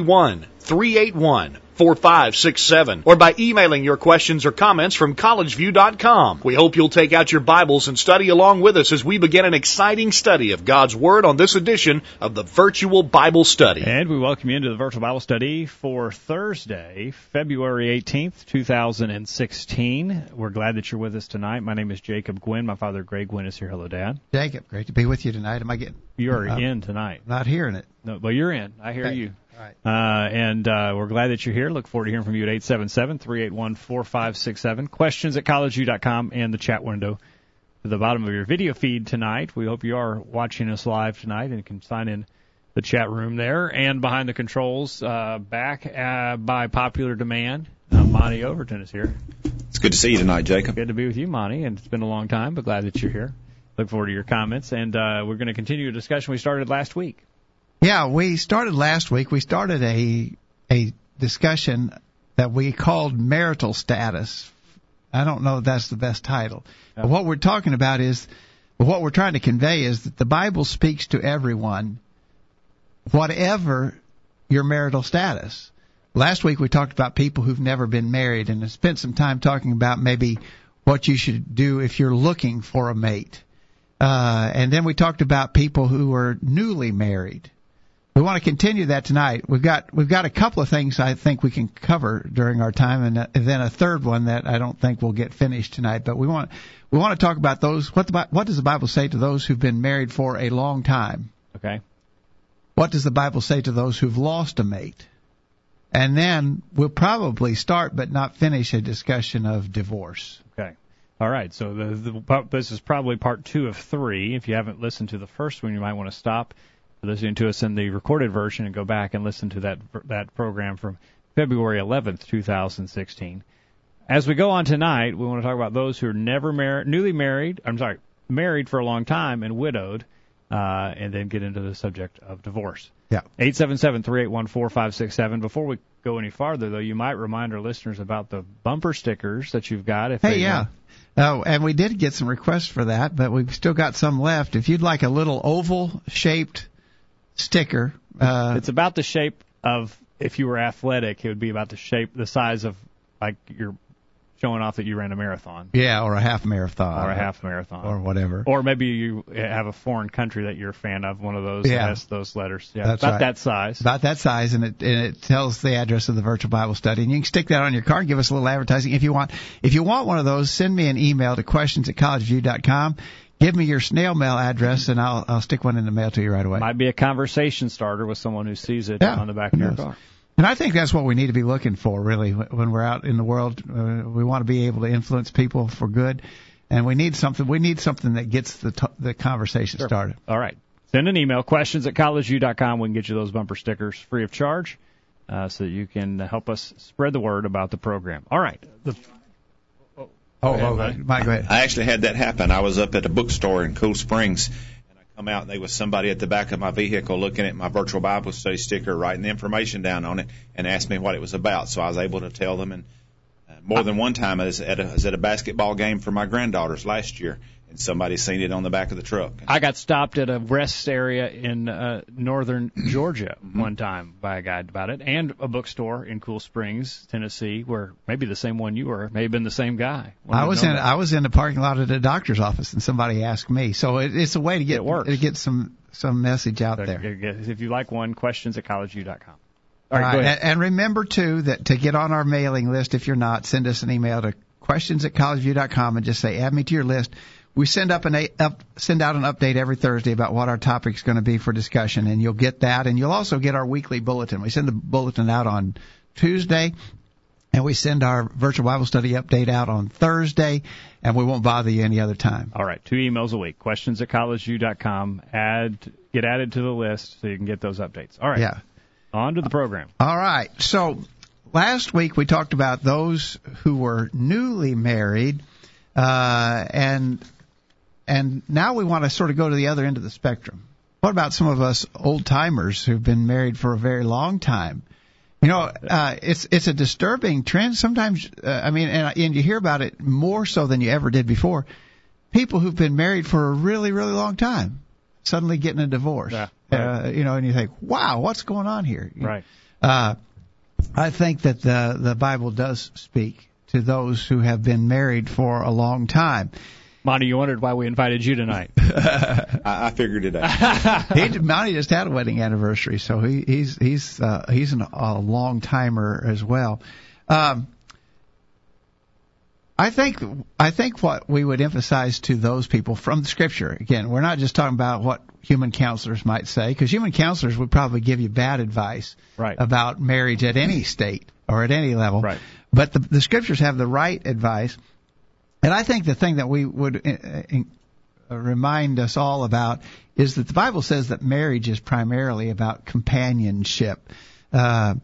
381 381 4567 or by emailing your questions or comments from collegeview.com. We hope you'll take out your Bibles and study along with us as we begin an exciting study of God's Word on this edition of the Virtual Bible Study. And we welcome you into the Virtual Bible Study for Thursday, February 18th, 2016. We're glad that you're with us tonight. My name is Jacob Gwynn. My father, Greg Gwynn, is here. Hello, Dad. Jacob, great to be with you tonight. Am I getting? You're uh, in tonight. Not hearing it. No, but you're in. I hear Okay. you. Right. Uh, and uh, we're glad that you're here. Look forward to hearing from you at 877-381-4567. Questions at collegeview.com and the chat window at the bottom of your video feed tonight. We hope you are watching us live tonight and can sign in the chat room there. And behind the controls, uh, back uh, by popular demand, uh, Monty Overton is here. It's good to see you tonight, Jacob. Good to be with you, Monty, and it's been a long time, but glad that you're here. Look forward to your comments, and uh, we're going to continue a discussion we started last week. Yeah, we started last week. We started a a discussion that we called marital status. I don't know if that's the best title. But what we're talking about is what we're trying to convey is that the Bible speaks to everyone, whatever your marital status. Last week we talked about people who've never been married and spent some time talking about maybe what you should do if you're looking for a mate. Uh, and then we talked about people who are newly married. We want to continue that tonight. We've got we've got a couple of things I think we can cover during our time, and, and then a third one that I don't think we'll get finished tonight. But we want we want to talk about those. What the what does the Bible say to those who've been married for a long time? Okay. What does the Bible say to those who've lost a mate? And then we'll probably start, but not finish, a discussion of divorce. Okay. All right. So the, the this is probably part two of three. If you haven't listened to the first one, you might want to stop listening to us in the recorded version and go back and listen to that that program from February 11th, 2016. As we go on tonight, we want to talk about those who are never married, newly married. I'm sorry, married for a long time and widowed, uh, and then get into the subject of divorce. Yeah. 877-381-4567. Before we go any farther, though, you might remind our listeners about the bumper stickers that you've got. If Hey, they yeah. Oh, and we did get some requests for that, but we've still got some left. If you'd like a little oval shaped sticker, uh, It's about the shape of if you were athletic, it would be about the shape, the size of like you're showing off that you ran a marathon yeah, or a half marathon, or a half marathon, or whatever. or maybe you have a foreign country that you're a fan of, one of those Yeah. has those letters. Yeah, That's about right. that size. about that size, and it and it tells the address of the virtual Bible study, and you can stick that on your card. Give us a little advertising if you want. If you want one of those, send me an email to questions at collegeview.com. Give me your snail mail address, and I'll I'll stick one in the mail to you right away. Might be a conversation starter with someone who sees it Yeah, on the back of your car. And I think that's what we need to be looking for, really, when we're out in the world. Uh, we want to be able to influence people for good, and we need something. We need something that gets the t- the conversation started. All right. Send an email, questions at collegeview.com. We can get you those bumper stickers free of charge uh, so that you can help us spread the word about the program. All right. The, Oh, ahead, oh, buddy. Mike, go ahead. I actually had that happen. I was up at a bookstore in Cool Springs, and I come out, and there was somebody at the back of my vehicle looking at my virtual Bible study sticker, writing the information down on it, and asked me what it was about. So I was able to tell them. And more than one time, I was at a, I was at a basketball game for my granddaughters last year, and somebody seen it on the back of the truck. I got stopped at a rest area in uh, northern Georgia Mm-hmm. one time by a guy about it, and a bookstore in Cool Springs, Tennessee, where maybe the same one you were, may have been the same guy. I was in Wouldn't I was in the parking lot at a doctor's office, and somebody asked me. So it, it's a way to get It works. to get some some message out know. there. If you like one, questions at collegeview.com. All All right, uh, go ahead. and, and remember too that to get on our mailing list, if you're not, send us an email to questions at collegeview.com and just say add me to your list. We send up an a, up send out an update every Thursday about what our topic's going to be for discussion, and you'll get that, and you'll also get our weekly bulletin. We send the bulletin out on Tuesday, and we send our virtual Bible study update out on Thursday, and we won't bother you any other time. All right, two emails a week. Questions at collegeview.com. Add, get added to the list so you can get those updates. All right. Yeah. On to the program. All right. So last week we talked about those who were newly married, uh, and and now we want to sort of go to the other end of the spectrum. What about some of us old timers who've been married for a very long time? You know, uh, it's it's a disturbing trend. Sometimes, uh, I mean, and, and you hear about it more so than you ever did before. People who've been married for a really, really long time suddenly getting a divorce. Yeah, right. uh, you know, and you think, wow, what's going on here? Right. Uh, I think that the the Bible does speak to those who have been married for a long time. Monty, you wondered why we invited you tonight. I, I figured it out. he, Monty just had a wedding anniversary, so he, he's he's uh, he's an, a long timer as well. Um, I think I think what we would emphasize to those people from the scripture again, we're not just talking about what human counselors might say, because human counselors would probably give you bad advice right. about marriage at any state or at any level. Right. But the, the scriptures have the right advice, and I think the thing that we would uh, remind us all about is that the Bible says that marriage is primarily about companionship. Uh,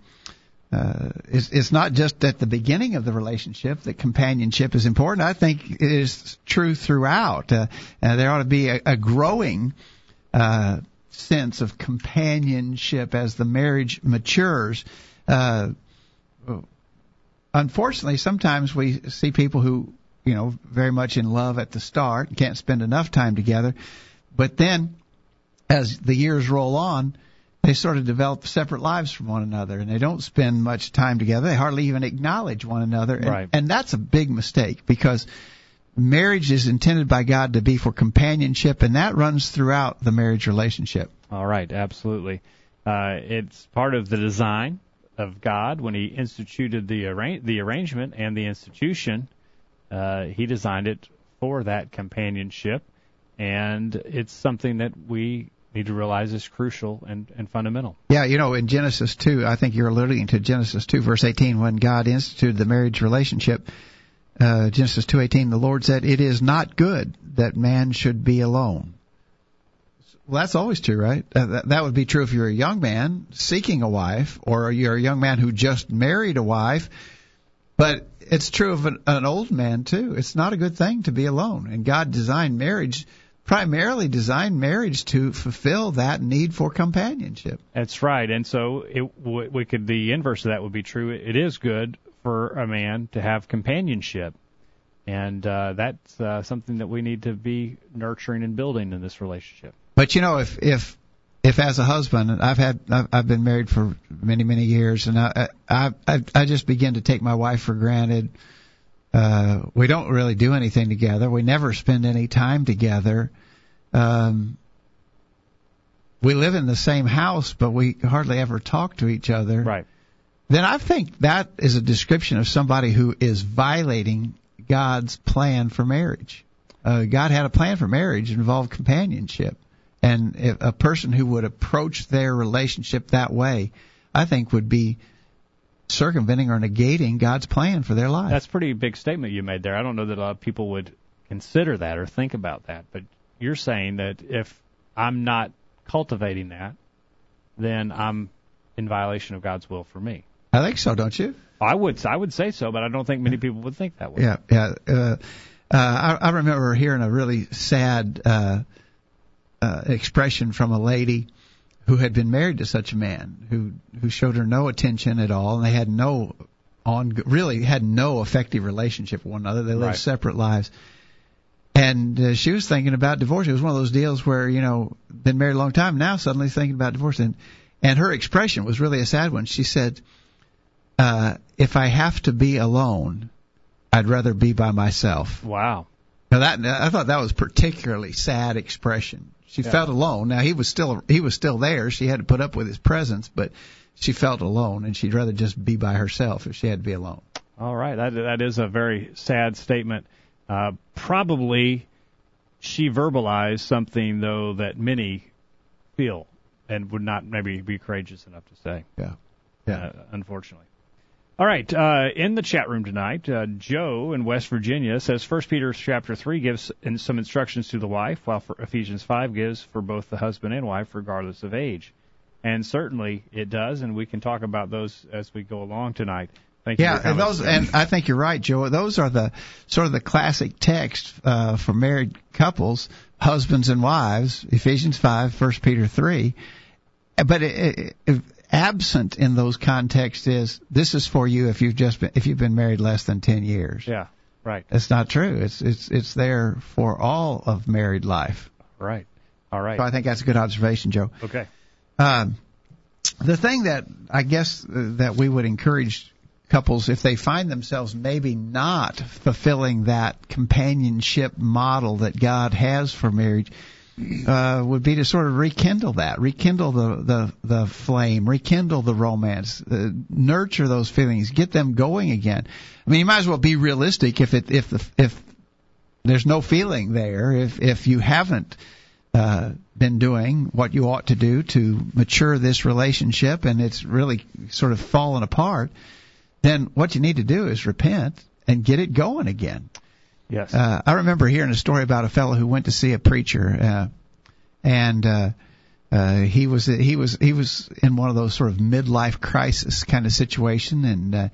uh, it's, it's not just at the beginning of the relationship that companionship is important. I think it is true throughout. Uh, uh, there ought to be a, a growing uh, sense of companionship as the marriage matures. Uh, unfortunately, sometimes we see people who, you know, very much in love at the start, can't spend enough time together, but then as the years roll on, they sort of develop separate lives from one another and they don't spend much time together. They hardly even acknowledge one another. And, right. and that's a big mistake because marriage is intended by God to be for companionship and that runs throughout the marriage relationship. All right, absolutely. Uh, it's part of the design of God when He instituted the arra- the arrangement and the institution. Uh, he designed it for that companionship, and it's something that we need to realize is crucial and, and fundamental. Yeah, you know, in Genesis 2, I think you're alluding to Genesis 2, verse 18, when God instituted the marriage relationship. Uh, Genesis 2:18, the Lord said, "It is not good that man should be alone." Well, that's always true, right? Uh, that, that would be true if you're a young man seeking a wife, or you're a young man who just married a wife. But it's true of an, an old man too. It's not a good thing to be alone, and God designed marriage primarily designed marriage to fulfill that need for companionship. That's right, and so it we could the inverse of that would be true. It is good for a man to have companionship, and uh, that's uh, something that we need to be nurturing and building in this relationship. But you know, if if if as a husband, I've had I've, I've been married for many many years, and I I I, I just begin to take my wife for granted. Uh, we don't really do anything together. We never spend any time together. Um, we live in the same house, but we hardly ever talk to each other. Right. Then I think that is a description of somebody who is violating God's plan for marriage. Uh, God had a plan for marriage involved companionship, and if a person who would approach their relationship that way, I think would be circumventing or negating God's plan for their life. That's a pretty big statement you made there. I don't know that a lot of people would consider that or think about that, but you're saying that if I'm not cultivating that, then I'm in violation of God's will for me. I think so, don't you? I would I would say so, but I don't think many people would think that way. Yeah, yeah. Uh, uh, I, I remember hearing a really sad uh, uh, expression from a lady who had been married to such a man who who showed her no attention at all, and they had no on really had no effective relationship with one another. They lived Right. separate lives. And uh, she was thinking about divorce. It was one of those deals where you know been married a long time now suddenly thinking about divorce. And and her expression was really a sad one. She said, uh, "If I have to be alone, I'd rather be by myself." Wow. Now that I thought that was particularly sad expression. She Yeah. felt alone. Now he was still he was still there. She had to put up with his presence, but she felt alone, and she'd rather just be by herself if she had to be alone. All right, that that is a very sad statement. Uh, probably she verbalized something though that many feel and would not maybe be courageous enough to say. Yeah, yeah. Uh, unfortunately. All right, uh, in the chat room tonight, uh, Joe in West Virginia says First Peter chapter three gives in some instructions to the wife, while for Ephesians five gives for both the husband and wife, regardless of age. And certainly it does, and we can talk about those as we go along tonight. Thank you. Yeah, and those, and I think you're right, Joe. Those are the sort of the classic text uh, for married couples, husbands and wives. Ephesians five, First Peter three. But it, it, absent in those contexts is this is for you if you've just been if you've been married less than ten years. yeah, right, That's not true. It's it's it's there for all of married life. right, all right, So I think that's a good observation, Joe. okay, Um, the thing that I guess that we would encourage couples if they find themselves maybe not fulfilling that companionship model that God has for marriage uh, would be to sort of rekindle that, rekindle the the, the flame, rekindle the romance, uh, nurture those feelings, get them going again. I mean, you might as well be realistic if it if the if there's no feeling there, if if you haven't uh, been doing what you ought to do to mature this relationship and it's really sort of fallen apart, then what you need to do is repent and get it going again. Yes, Uh, I remember hearing a story about a fellow who went to see a preacher, uh, and uh, uh, he was he was he was in one of those sort of midlife crisis kind of situation, and uh,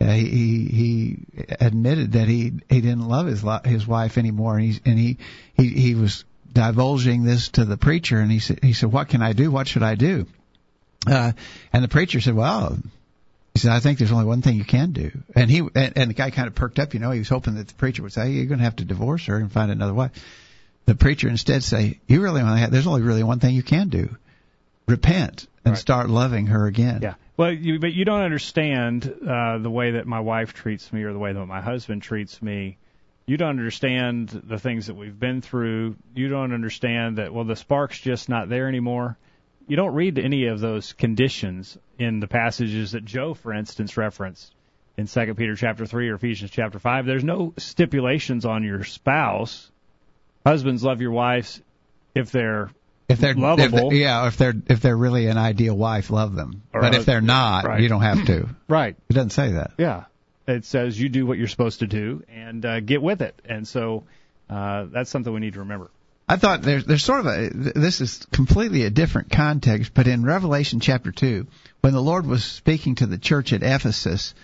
uh, he he admitted that he he didn't love his his wife anymore, and he and he he he was divulging this to the preacher, and he said he said, "What can I do? What should I do?" Uh, and the preacher said, "Well." He said, "I think there's only one thing you can do." And he and, and the guy kind of perked up. You know, he was hoping that the preacher would say, "You're going to have to divorce her and find another wife." The preacher instead say, "You really only have, there's only really one thing you can do: repent and Right. start loving her again." yeah. Well, you, but you don't understand uh, the way that my wife treats me or the way that my husband treats me. You don't understand the things that we've been through. You don't understand that well, the spark's just not there anymore. You don't read any of those conditions in the passages that Joe, for instance, referenced in Second Peter chapter three or Ephesians chapter five. There's no stipulations on your spouse. Husbands love your wives if they're If they're Lovable. if they- yeah, if they're if they're really an ideal wife, love them. Or but if they're not, right. you don't have to. right. It doesn't say that. Yeah, it says you do what you're supposed to do and uh, get with it, and so uh, that's something we need to remember. I thought there's there's sort of a this is completely a different context, but in Revelation chapter two, when the Lord was speaking to the church at Ephesus,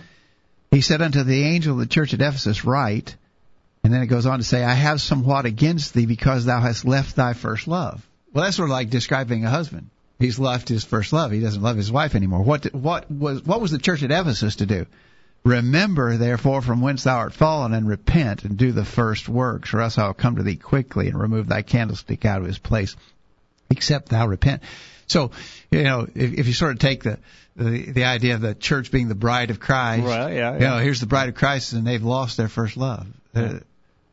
he said unto the angel of the church at Ephesus, Write, and then it goes on to say, I have somewhat against thee because thou hast left thy first love. Well, that's sort of like describing a husband. He's left his first love. He doesn't love his wife anymore. What what was what was the church at Ephesus to do? Remember, therefore, from whence thou art fallen, and repent, and do the first works, or else I will come to thee quickly, and remove thy candlestick out of his place, except thou repent. So, you know, if, if you sort of take the, the the idea of the church being the bride of Christ, Well, yeah, you know, here's the bride of Christ, and they've lost their first love. Uh,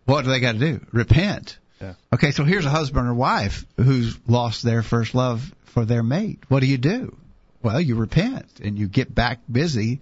what do they got to do? Repent. Yeah. Okay, so here's a husband or wife who's lost their first love for their mate. What do you do? Well, you repent and you get back busy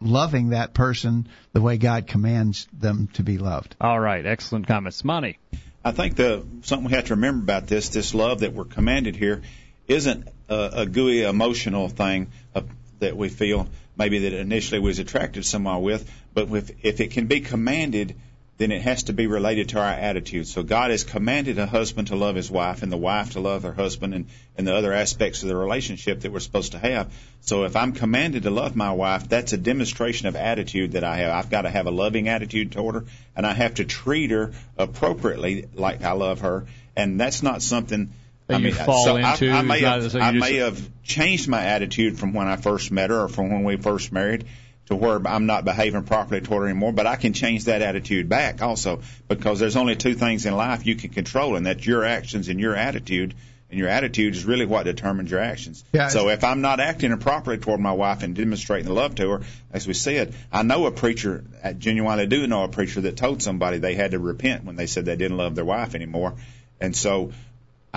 loving that person the way God commands them to be loved. All right, excellent comments, Monty. I think the something we have to remember about this, this love that we're commanded here, isn't a, a gooey emotional thing uh, that we feel maybe that initially was attracted to someone with, but if, if it can be commanded, then it has to be related to our attitude. So God has commanded a husband to love his wife and the wife to love her husband and, and the other aspects of the relationship that we're supposed to have. So if I'm commanded to love my wife, that's a demonstration of attitude that I have. I've got to have a loving attitude toward her and I have to treat her appropriately like I love her. And that's not something That I mean, fall so into, I, I may have, I may have changed my attitude from when I first met her or from when we first married to where I'm not behaving properly toward her anymore, but I can change that attitude back also because there's only two things in life you can control, and that's your actions and your attitude. And your attitude is really what determines your actions. Yeah, so if I'm not acting properly toward my wife and demonstrating the love to her, as we said, I know a preacher, I genuinely do know a preacher that told somebody they had to repent when they said they didn't love their wife anymore. And so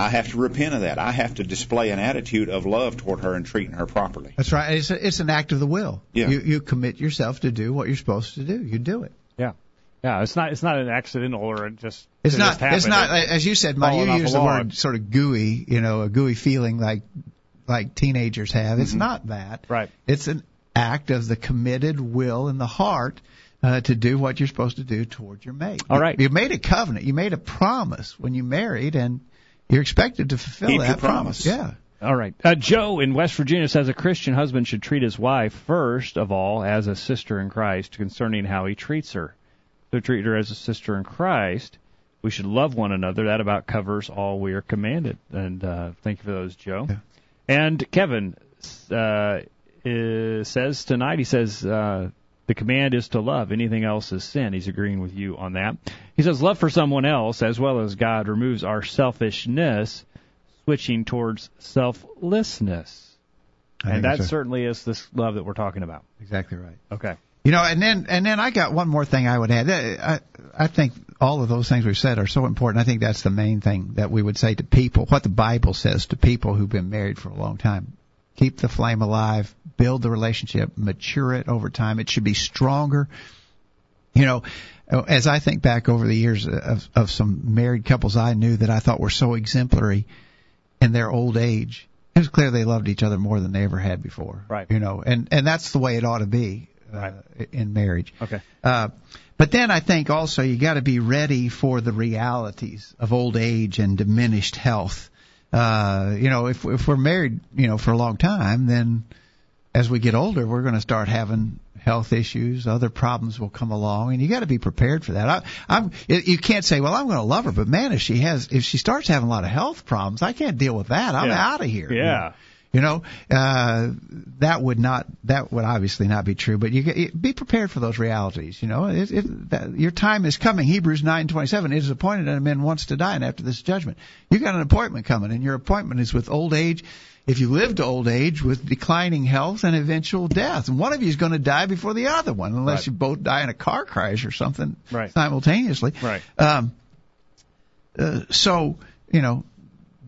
I have to repent of that. I have to display an attitude of love toward her and treating her properly. That's right. It's a, it's an act of the will. Yeah. You you commit yourself to do what you're supposed to do. You do it. Yeah, yeah. It's not it's not an accidental or it just It's it not. just. It's not. It- As you said, Mike, you use the log. word sort of gooey. You know, a gooey feeling like like teenagers have. It's not that. Right. It's an act of the committed will in the heart uh, to do what you're supposed to do towards your mate. All right. You, you made a covenant. You made a promise when you married, and you're expected to fulfill Keep that your promise. Yeah. All right. Uh, Joe in West Virginia says a Christian husband should treat his wife first of all as a sister in Christ concerning how he treats her. To treat her as a sister in Christ, we should love one another. That about covers all we are commanded. And uh, thank you for those, Joe. Yeah. And Kevin uh, is, says tonight, he says, uh, the command is to love. Anything else is sin. He's agreeing with you on that. He says, love for someone else as well as God removes our selfishness, switching towards selflessness. I And that that's certainly is this love that we're talking about. exactly right. Okay. You know, and then and then I got one more thing I would add. Uh, I I think all of those things we've said are so important. I think that's the main thing that we would say to people. What the Bible says to people who've been married for a long time: keep the flame alive, build the relationship, mature it over time. It should be stronger. You know, as I think back over the years of, of some married couples I knew that I thought were so exemplary in their old age, it was clear they loved each other more than they ever had before. Right. You know, and and that's the way it ought to be uh, Right. in marriage. Okay. Uh, but then I think also you got to be ready for the realities of old age and diminished health. Uh, you know, if if we're married, you know, for a long time, then as we get older, we're going to start having health issues. Other problems will come along, and you got to be prepared for that. I, I'm. You can't say, "Well, I'm going to love her," but man, if she has, if she starts having a lot of health problems, I can't deal with that. I'm Yeah. out of here. Yeah. You know, uh, that would not, that would obviously not be true, but you get, be prepared for those realities. You know, it, it, that, your time is coming. Hebrews 9:27 it is appointed unto men once to die, and after this judgment, you got an appointment coming, and your appointment is with old age. If you live to old age with declining health and eventual death, and one of you is going to die before the other one, unless Right. you both die in a car crash or something Right. simultaneously. Right. Um, uh, so you know,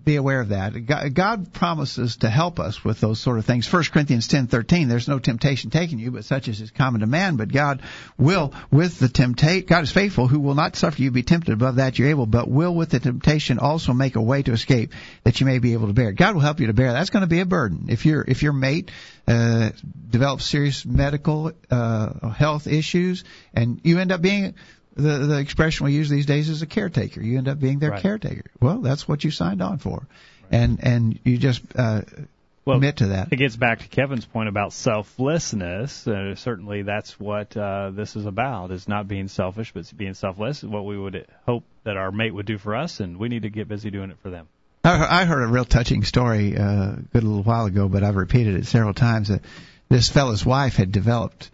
be aware of that. God, promises to help us with those sort of things. First Corinthians ten thirteen. There's no temptation taking you, but such as is common to man. But God will, with the temptation, God is faithful, who will not suffer you to be tempted above that you're able, but will with the temptation also make a way to escape that you may be able to bear. it. God will help you to bear. it. That's going to be a burden if your if your mate uh, develops serious medical uh, health issues, and you end up being the the expression we use these days is a caretaker. You end up being their Right. caretaker. Well, that's what you signed on for, and and you just uh, Well, commit to that. It gets back to Kevin's point about selflessness. Uh, certainly, that's what uh, this is about: is not being selfish, but being selfless. What we would hope that our mate would do for us, and we need to get busy doing it for them. I, I heard a real touching story uh, a good little while ago, but I've repeated it several times. That this fellow's wife had developed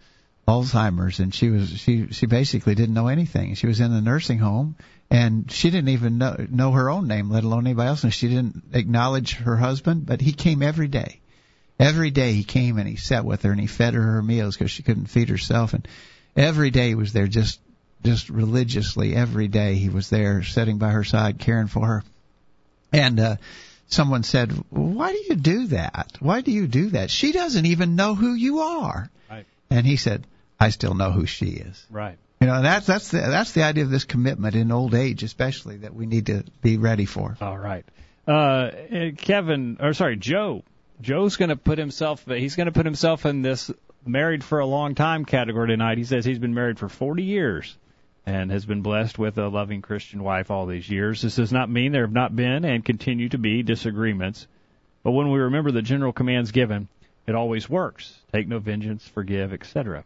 Alzheimer's, and she was she she basically didn't know anything. She was in a nursing home, and she didn't even know know her own name, let alone anybody else. And she didn't acknowledge her husband, but he came every day. Every day he came and he sat with her and he fed her her meals because she couldn't feed herself, and every day he was there just just religiously. Every day he was there, sitting by her side, caring for her. And uh, someone said, "Why do you do that? Why do you do that? She doesn't even know who you are." Right. And he said, "I still know who she is." Right. You know, and that's that's the that's the idea of this commitment in old age, especially that we need to be ready for. All right. Uh, uh, Kevin, or sorry, Joe. Joe's going to put himself. He's going to put himself in this married for a long time category tonight. He says he's been married for 40 years and has been blessed with a loving Christian wife all these years. This does not mean there have not been and continue to be disagreements, but when we remember the general commands given, it always works. Take no vengeance, forgive, etc.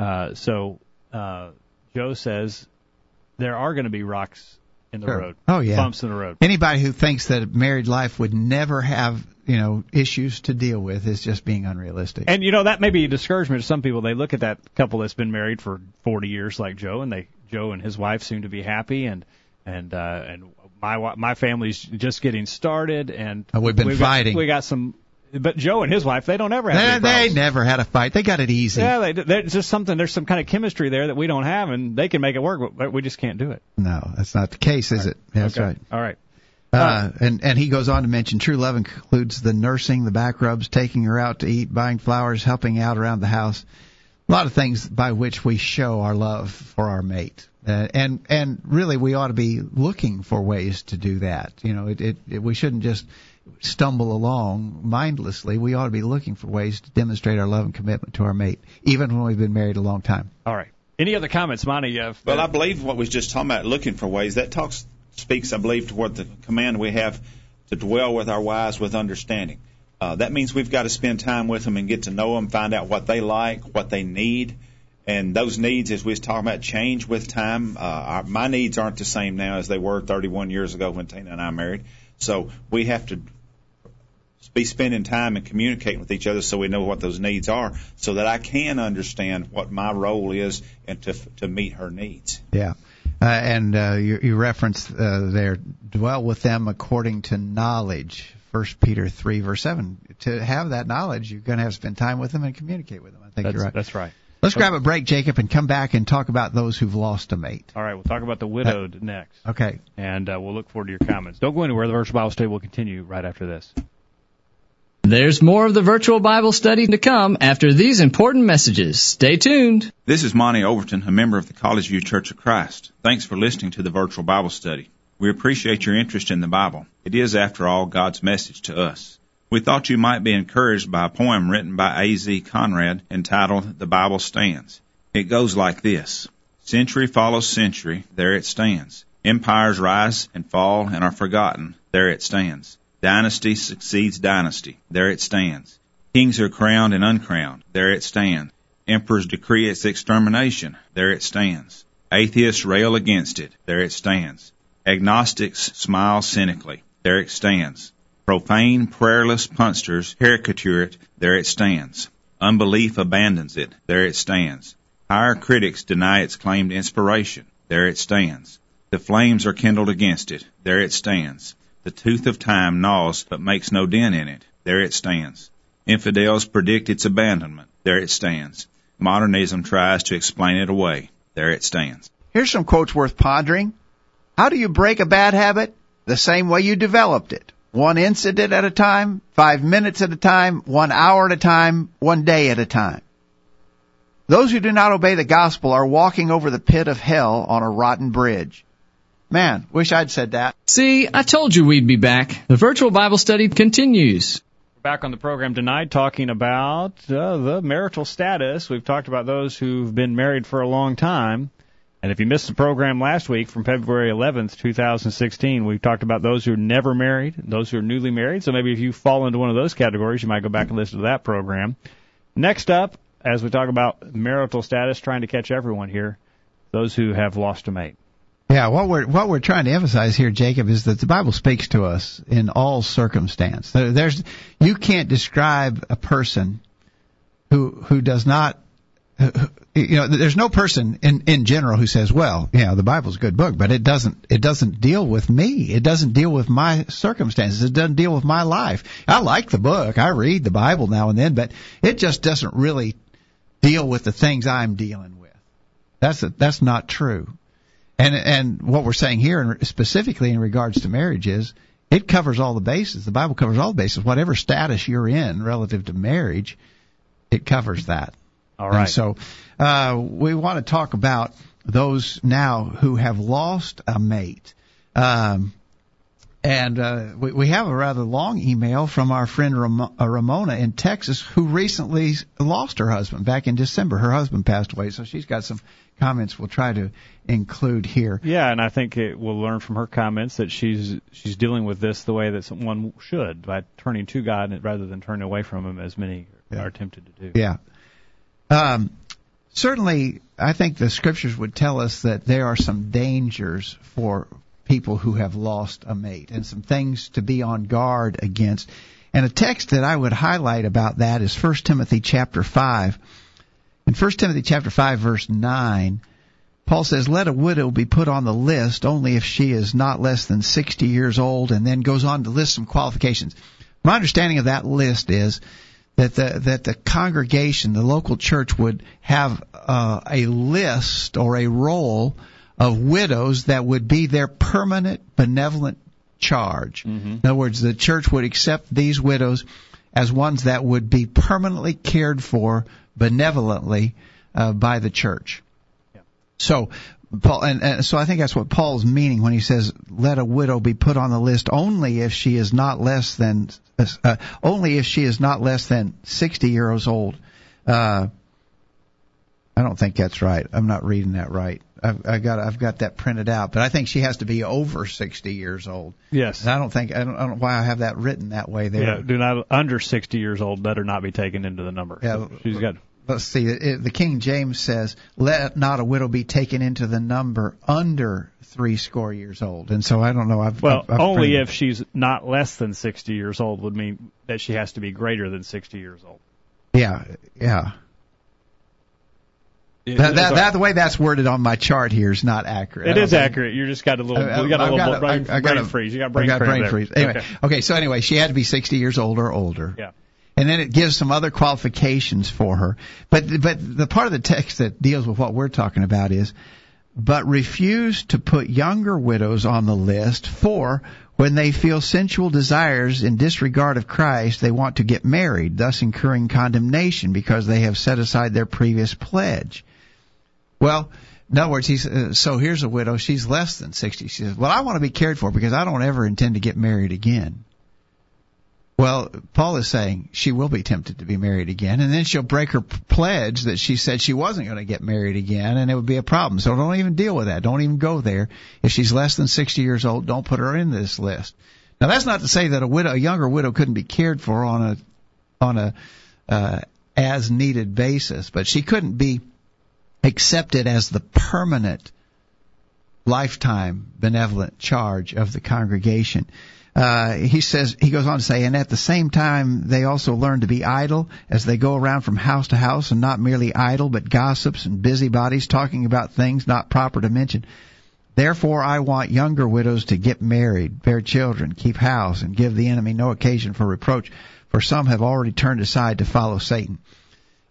Uh, so uh, Joe says there are going to be rocks in the Sure. road, Oh, yeah. bumps in the road. Anybody who thinks that married life would never have you know issues to deal with is just being unrealistic. And you know that may be a discouragement to some people. They look at that couple that's been married for 40 years, like Joe, and they Joe and his wife seem to be happy, and and uh, and my my family's just getting started, and Uh, we've been we've got- fighting. we got some, but Joe and his wife, they don't ever have they, they never had a fight. They got it easy. Yeah, they, just something. There's some kind of chemistry there that we don't have, and they can make it work, but we just can't do it. No, that's not the case, is it? Yeah, That's Okay. right. All right. Uh, and and he goes on to mention true love includes the nursing, the back rubs, taking her out to eat, buying flowers, helping out around the house. A lot of things by which we show our love for our mate. Uh, and and really we ought to be looking for ways to do that. You know, it, it, it we shouldn't just stumble along mindlessly. We ought to be looking for ways to demonstrate our love and commitment to our mate, even when we've been married a long time. All right. Any other comments, Monty? Uh, Well, I believe what we was just talking about, looking for ways, that talks speaks, I believe, toward the command we have to dwell with our wives with understanding. Uh, that means we've got to spend time with them and get to know them, find out what they like, what they need, and those needs, as we was talking about, change with time. Uh, our, my needs aren't the same now as they were 31 years ago when Tina and I married. So we have to be spending time and communicating with each other so we know what those needs are, so that I can understand what my role is and to to meet her needs. Yeah. Uh, and uh, you, you referenced uh, there, dwell with them according to knowledge. First Peter three verse seven. To have that knowledge, you're going to have to spend time with them and communicate with them. I think that's, you're right. That's right. Let's grab a break, Jacob, and come back and talk about those who've lost a mate. All right, we'll talk about the widowed uh, next. Okay. And uh, we'll look forward to your comments. Don't go anywhere. The virtual Bible study will continue right after this. There's more of the virtual Bible study to come after these important messages. Stay tuned. This is Monty Overton, a member of the College View Church of Christ. Thanks for listening to the virtual Bible study. We appreciate your interest in the Bible. It is, after all, God's message to us. We thought you might be encouraged by a poem written by A.Z. Conrad entitled The Bible Stands. It goes like this. Century follows century, there it stands. Empires rise and fall and are forgotten, there it stands. Dynasty succeeds dynasty, there it stands. Kings are crowned and uncrowned, there it stands. Emperors decree its extermination, there it stands. Atheists rail against it, there it stands. Agnostics smile cynically, there it stands. Profane, prayerless punsters caricature it, there it stands. Unbelief abandons it, there it stands. Higher critics deny its claimed inspiration, there it stands. The flames are kindled against it, there it stands. The tooth of time gnaws but makes no dent in it, there it stands. Infidels predict its abandonment, there it stands. Modernism tries to explain it away, there it stands. Here's some quotes worth pondering. How do you break a bad habit? The same way you developed it one incident at a time, five minutes at a time, one hour at a time, one day at a time. Those who do not obey the gospel are walking over the pit of hell on a rotten bridge. Man, wish I'd said that. See, I told you we'd be back. The virtual Bible study continues. We're Back on the program tonight talking about uh, the marital status. We've talked about those who've been married for a long time. And if you missed the program last week from February 11th, 2016, we talked about those who are never married, those who are newly married. So maybe if you fall into one of those categories, you might go back and listen to that program. Next up, as we talk about marital status, trying to catch everyone here, those who have lost a mate. Yeah, what we're what we're trying to emphasize here, Jacob, is that the Bible speaks to us in all circumstance. There's you can't describe a person who who does not you know, there's no person in in general who says, "Well, you know, the Bible's a good book, but it doesn't it doesn't deal with me. It doesn't deal with my circumstances. It doesn't deal with my life. I like the book. I read the Bible now and then, but it just doesn't really deal with the things I'm dealing with." That's a, that's not true. And and what we're saying here, specifically in regards to marriage, is it covers all the bases. The Bible covers all the bases. Whatever status you're in relative to marriage, it covers that. All right. And so uh, we want to talk about those now who have lost a mate. Um, and uh, we, we have a rather long email from our friend Ram- uh, Ramona in Texas who recently lost her husband back in December. Her husband passed away, so she's got some comments we'll try to include here. Yeah, and I think it, we'll learn from her comments that she's she's dealing with this the way that someone should by turning to God rather than turning away from Him, as many yeah. are tempted to do. Yeah. Um, certainly, I think the scriptures would tell us that there are some dangers for people who have lost a mate and some things to be on guard against. And a text that I would highlight about that is 1 Timothy chapter 5. In 1 Timothy chapter 5 verse 9, Paul says, let a widow be put on the list only if she is not less than 60 years old and then goes on to list some qualifications. My understanding of that list is that the that the congregation, the local church, would have uh, a list or a roll of widows that would be their permanent benevolent charge. Mm-hmm. In other words, the church would accept these widows as ones that would be permanently cared for benevolently uh, by the church. Yeah. So Paul, and, and so I think that's what Paul's meaning when he says, "Let a widow be put on the list only if she is not less than uh, only if she is not less than sixty years old." Uh, I don't think that's right. I'm not reading that right. I've, I've got I've got that printed out, but I think she has to be over 60 years old. Yes. And I don't think I don't, I don't know why I have that written that way there. Yeah, do not under 60 years old better not be taken into the number. Yeah. So she's got Let's see. The King James says, "Let not a widow be taken into the number under three score years old." And so I don't know. I've well I've, I've only if she's not less than 60 years old would mean that she has to be greater than 60 years old. yeah yeah. That, that, that the way that's worded on my chart here is not accurate. It is think- accurate. You just got a little. Uh, you got a I've little got brain, I- got brain a- freeze. You got brain, got cramp brain freeze. Anyway, Okay. okay. So anyway, she had to be 60 years old or older. Yeah. And then it gives some other qualifications for her. But but the part of the text that deals with what we're talking about is, but refuse to put younger widows on the list for when they feel sensual desires in disregard of Christ, they want to get married, thus incurring condemnation because they have set aside their previous pledge. Well, in other words, he's uh, so here's a widow. She's less than sixty. She says, "Well, I want to be cared for because I don't ever intend to get married again." Well, Paul is saying she will be tempted to be married again, and then she'll break her pledge that she said she wasn't going to get married again, and it would be a problem. So don't even deal with that. Don't even go there. If she's less than 60 years old, don't put her in this list. Now, that's not to say that a widow, a younger widow, couldn't be cared for on a on a uh, as needed basis, but she couldn't be accepted as the permanent lifetime benevolent charge of the congregation. Uh, he says he goes on to say, and at the same time they also learn to be idle as they go around from house to house, and not merely idle, but gossips and busybodies, talking about things not proper to mention. Therefore, I want younger widows to get married, bear children, keep house, and give the enemy no occasion for reproach, for some have already turned aside to follow Satan.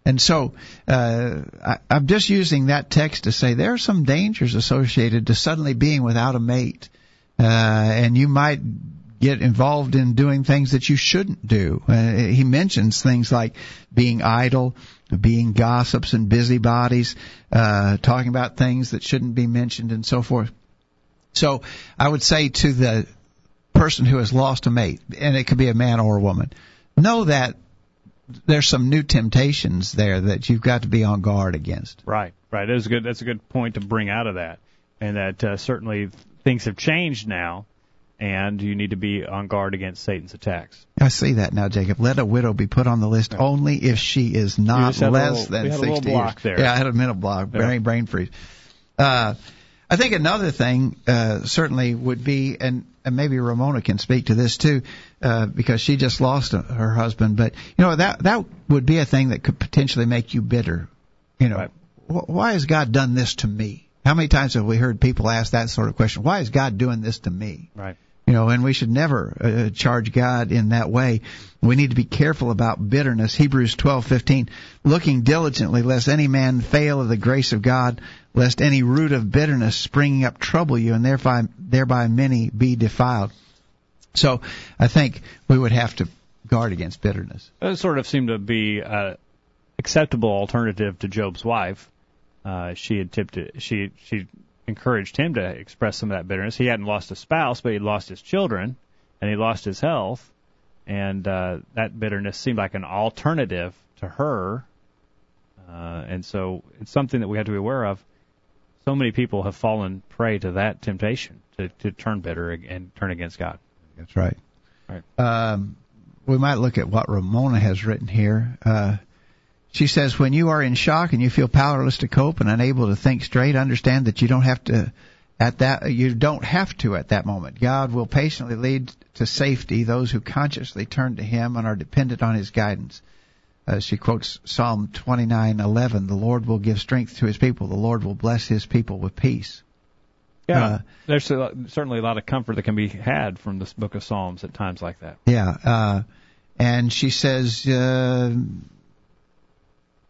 And so uh, I, I'm just using that text to say there are some dangers associated to suddenly being without a mate, uh, and you might get involved in doing things that you shouldn't do. Uh, he mentions things like being idle, being gossips and busybodies, uh, talking about things that shouldn't be mentioned, and so forth. So I would say to the person who has lost a mate, and it could be a man or a woman, know that there's some new temptations there that you've got to be on guard against. Right, right. That's a good. That's a good point to bring out of that, and that uh, certainly things have changed now, and you need to be on guard against Satan's attacks. I see that now, Jacob. Let a widow be put on the list only if she is not just had a less little- than we had a 60 block years. there. Yeah, I had a mental block, brain, brain freeze. Uh, I think another thing uh, certainly would be, and, and maybe Ramona can speak to this too, uh, because she just lost her husband. But you know that that would be a thing that could potentially make you bitter. You know, Right. wh- why has God done this to me? How many times have we heard people ask that sort of question? Why is God doing this to me? Right. You know, and we should never uh, charge God in that way. We need to be careful about bitterness. Hebrews 12:15, looking diligently lest any man fail of the grace of God, lest any root of bitterness springing up trouble you, and thereby thereby many be defiled. So, I think we would have to guard against bitterness. It sort of seemed to be an acceptable alternative to Job's wife. Uh, she had tipped it. She she encouraged him to express some of that bitterness. He hadn't lost a spouse, but he'd lost his children, and he lost his health, and uh, that bitterness seemed like an alternative to her. Uh, and so it's something that we have to be aware of. So many people have fallen prey to that temptation to, to turn bitter and turn against God. That's right. Right. Um, we might look at what Ramona has written here. Uh, she says, when you are in shock and you feel powerless to cope and unable to think straight, understand that you don't have to at that you don't have to at that moment. God will patiently lead to safety those who consciously turn to Him and are dependent on His guidance. Uh, she quotes Psalm 29:11, "The Lord will give strength to His people. The Lord will bless His people with peace." Yeah, Uh, there's a, certainly a lot of comfort that can be had from this book of Psalms at times like that. Yeah, uh, and she says, uh,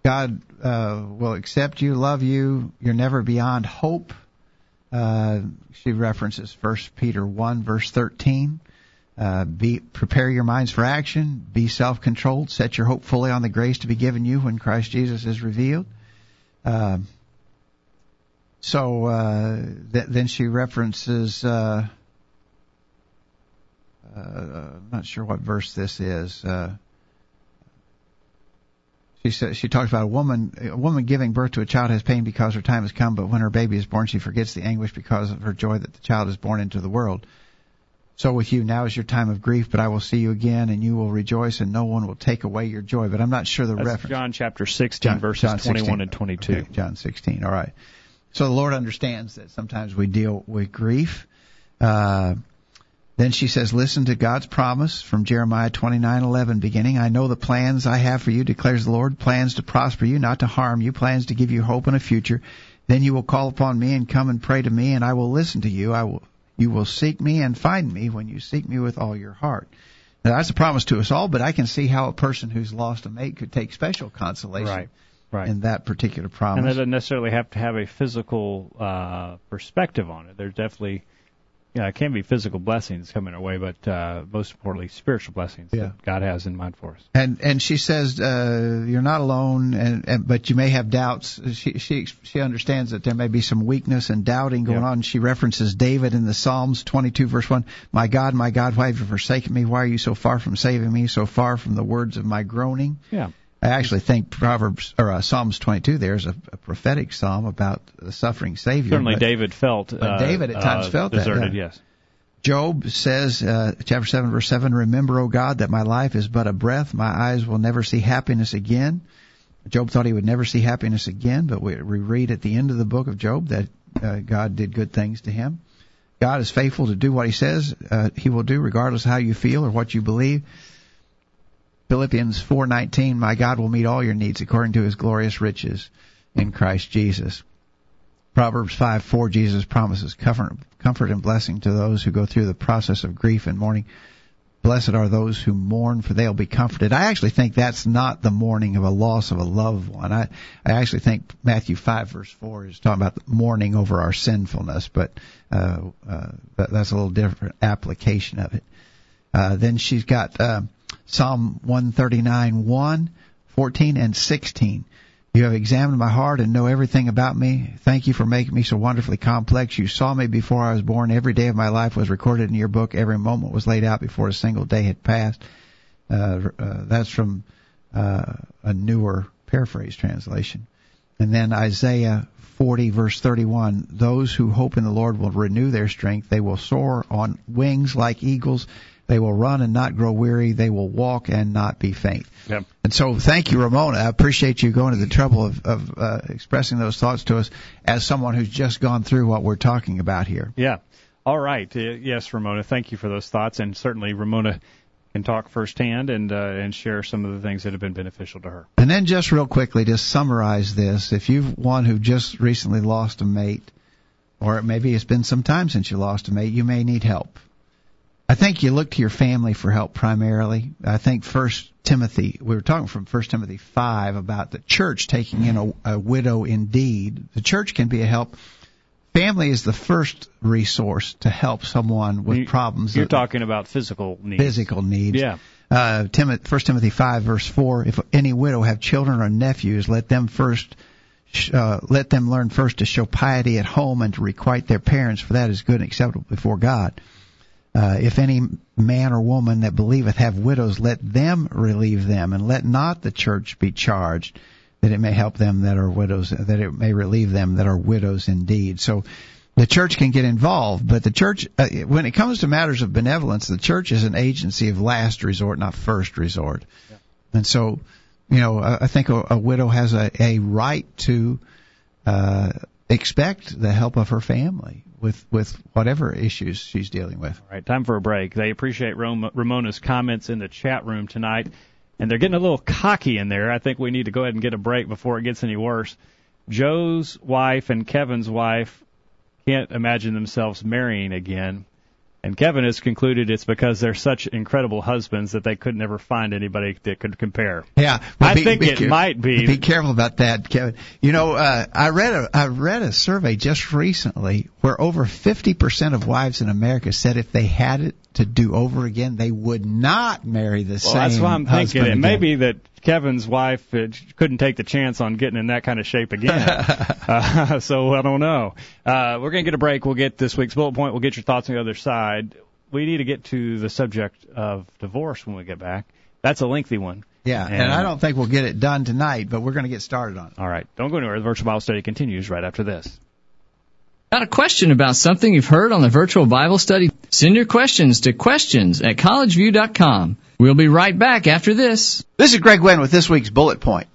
God uh, will accept you, love you. You're never beyond hope. Uh, she references First Peter one verse thirteen. Uh, be prepare your minds for action. Be self-controlled. Set your hope fully on the grace to be given you when Christ Jesus is revealed. Um so uh, th- then she references. Uh, uh, I'm not sure what verse this is. Uh, she says she talks about a woman a woman giving birth to a child has pain because her time has come, but when her baby is born, she forgets the anguish because of her joy that the child is born into the world. So with you, now is your time of grief, but I will see you again, and you will rejoice, and no one will take away your joy. But I'm not sure the That's reference. John chapter 16, John- verses John 21 and 22. Okay, John 16. All right. So the Lord understands that sometimes we deal with grief. Uh, then she says, "Listen to God's promise from Jeremiah 29:11, beginning. I know the plans I have for you, declares the Lord, plans to prosper you, not to harm you, plans to give you hope and a future. Then you will call upon me and come and pray to me, and I will listen to you. I will, you will seek me and find me when you seek me with all your heart." Now that's a promise to us all, but I can see how a person who's lost a mate could take special consolation Right. Right. in that particular promise. and that doesn't necessarily have to have a physical uh, perspective on it. There's definitely, you know, it can be physical blessings coming our way, but uh, most importantly, spiritual blessings Yeah. that God has in mind for us. and and she says uh, you're not alone, and, and but you may have doubts. She she she understands that there may be some weakness and doubting going Yeah. on. She references David in the Psalms 22 verse 1. My God, my God, why have you forsaken me? Why are you so far from saving me? So far from the words of my groaning. Yeah. I actually think Proverbs or uh, Psalms 22 there's a, a prophetic psalm about the suffering Savior. Certainly, but David felt. but uh, David at times uh, felt that, deserted. yeah. Yes. Job says, uh, chapter 7, verse 7, Remember, O God, that my life is but a breath. My eyes will never see happiness again. Job thought he would never see happiness again, but we, we read at the end of the book of Job that uh, God did good things to him. God is faithful to do what he says uh, he will do, regardless of how you feel or what you believe. Philippians 4:19, My God will meet all your needs according to his glorious riches in Christ Jesus. Proverbs 5, 4, Jesus promises comfort, comfort and blessing to those who go through the process of grief and mourning. Blessed are those who mourn, for they'll be comforted. I actually think that's not the mourning of a loss of a loved one. I, I actually think Matthew 5, verse 4 is talking about mourning over our sinfulness, but uh, uh, that's a little different application of it. Uh, then she's got uh, Psalm 139, 1, 14, and 16. You have examined my heart and know everything about me. Thank you for making me so wonderfully complex. You saw me before I was born. Every day of my life was recorded in your book. Every moment was laid out before a single day had passed. Uh, uh, that's from uh, a newer paraphrase translation. And then Isaiah 40 verse 31, those who hope in the Lord will renew their strength. They will soar on wings like eagles. They will run and not grow weary. They will walk and not be faint. Yep. And so, thank you, Ramona. I appreciate you going to the trouble of, of uh, expressing those thoughts to us as someone who's just gone through what we're talking about here. Yeah. All right. Uh, yes, Ramona. Thank you for those thoughts, and certainly Ramona can talk firsthand and uh, and share some of the things that have been beneficial to her. And then, just real quickly, to summarize this. If you've one who just recently lost a mate, or maybe it's been some time since you lost a mate, you may need help. I think you look to your family for help primarily. I think First Timothy, we were talking from First Timothy five about the church taking in a, a widow indeed. The church can be a help. Family is the first resource to help someone with You- problems. You're that- talking about physical needs. physical needs. Yeah. Uh, Timothy, 1 Timothy 5 verse 4, if any widow have children or nephews, let them first, uh, let them learn first to show piety at home and to requite their parents, for that is good and acceptable before God. Uh, if any man or woman that believeth have widows, let them relieve them, and let not the church be charged, that it may help them that are widows, that it may relieve them that are widows indeed. So, the church can get involved, but the church, uh, when it comes to matters of benevolence, the church is an agency of last resort, not first resort. And so, you know, I I think a, a widow has a, a right to uh, expect the help of her family with with whatever issues she's dealing with. All right, time for a break. They appreciate Rom- Ramona's comments in the chat room tonight, and they're getting a little cocky in there. I think we need to go ahead and get a break before it gets any worse. Joe's wife and Kevin's wife can't imagine themselves marrying again. And Kevin has concluded it's because they're such incredible husbands that they could never find anybody that could compare. Yeah, I think it might be. Be careful about that, Kevin. You know, uh, I read a I read a survey just recently where over 50% of wives in America said if they had it to do over again, they would not marry the Well, same. that's why I'm thinking husband it may be that Kevin's wife uh, couldn't take the chance on getting in that kind of shape again. uh, so I don't know. Uh, we're going to get a break. We'll get this week's bullet point. We'll get your thoughts on the other side. We need to get to the subject of divorce when we get back. That's a lengthy one. Yeah, and, And- I don't think we'll get it done tonight, but we're going to get started on it. All right, don't go anywhere. The virtual Bible study continues right after this. Got a question about something you've heard on the virtual Bible study? Send your questions to questions at collegeview.com. We'll be right back after this. This is Greg Wynn with this week's bullet point.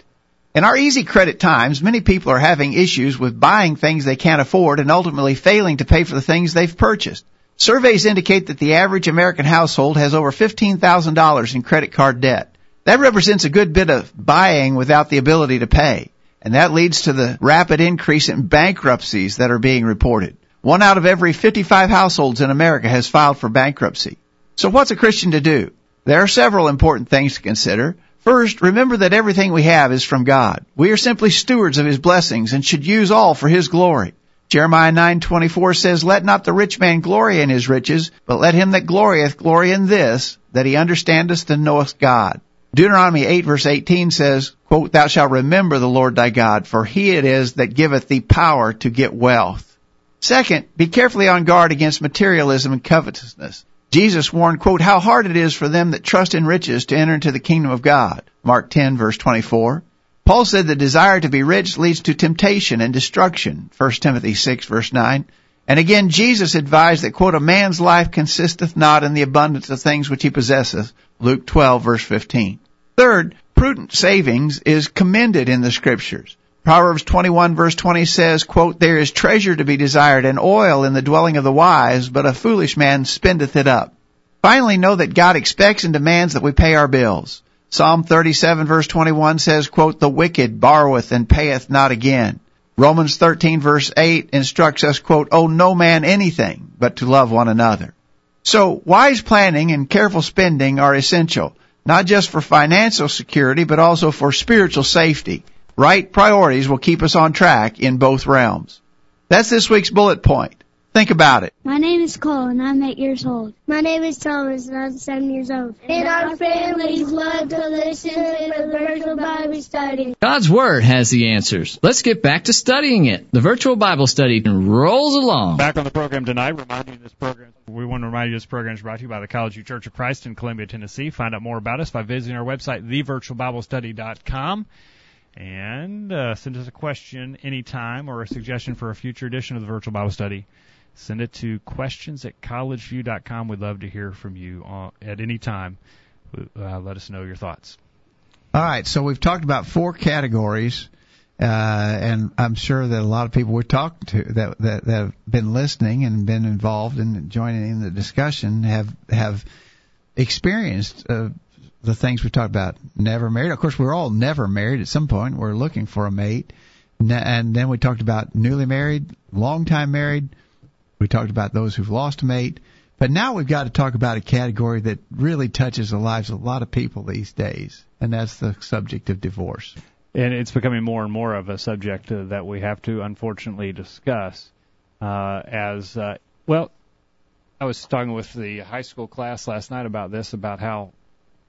In our easy credit times, many people are having issues with buying things they can't afford and ultimately failing to pay for the things they've purchased. Surveys indicate that the average American household has over $15,000 in credit card debt. That represents a good bit of buying without the ability to pay. And that leads to the rapid increase in bankruptcies that are being reported. One out of every 55 households in America has filed for bankruptcy. So what's a Christian to do? There are several important things to consider. First, remember that everything we have is from God. We are simply stewards of His blessings and should use all for His glory. Jeremiah 9:24 says, "Let not the rich man glory in his riches, but let him that glorieth glory in this, that he understandeth and knoweth God." Deuteronomy 8 verse 18 says, quote, "Thou shalt remember the Lord thy God, for he it is that giveth thee power to get wealth." Second, be carefully on guard against materialism and covetousness. Jesus warned, quote, how hard it is for them that trust in riches to enter into the kingdom of God. Mark 10 verse 24. Paul said the desire to be rich leads to temptation and destruction. 1 Timothy 6 verse 9. And again, Jesus advised that, quote, a man's life consisteth not in the abundance of things which he possesseth. Luke 12 verse 15. Third, prudent savings is commended in the scriptures. Proverbs 21 verse 20 says, quote, there is treasure to be desired and oil in the dwelling of the wise, but a foolish man spendeth it up. Finally, know that God expects and demands that we pay our bills. Psalm 37 verse 21 says, quote, the wicked borroweth and payeth not again. Romans 13 verse 8 instructs us, quote, owe no man anything but to love one another. So wise planning and careful spending are essential, not just for financial security, but also for spiritual safety. Right priorities will keep us on track in both realms. That's this week's bullet point. Think about it. My name is Cole and I'm eight years old. My name is Thomas and I'm seven years old. And our families love to listen to the virtual Bible study. God's Word has the answers. Let's get back to studying it. The virtual Bible study rolls along. Back on the program tonight, reminding this program. We want to remind you this program is brought to you by the College View Church of Christ in Columbia, Tennessee. Find out more about us by visiting our website, thevirtualbiblestudy.com. And uh, send us a question anytime or a suggestion for a future edition of the Virtual Bible Study. Send it to questions at collegeview.com. We'd love to hear from you uh, at any time. Uh, let us know your thoughts. All right, so we've talked about four categories, uh, and I'm sure that a lot of people we're talking to that, that that have been listening and been involved and joining in the discussion have have experienced uh, the things we talked about. Never married. Of course, we're all never married at some point. We're looking for a mate, and then we talked about newly married, long time married. We talked about those who've lost a mate. But now we've got to talk about a category that really touches the lives of a lot of people these days, and that's the subject of divorce. And it's becoming more and more of a subject uh, that we have to unfortunately discuss. Uh, as uh, well, I was talking with the high school class last night about this, about how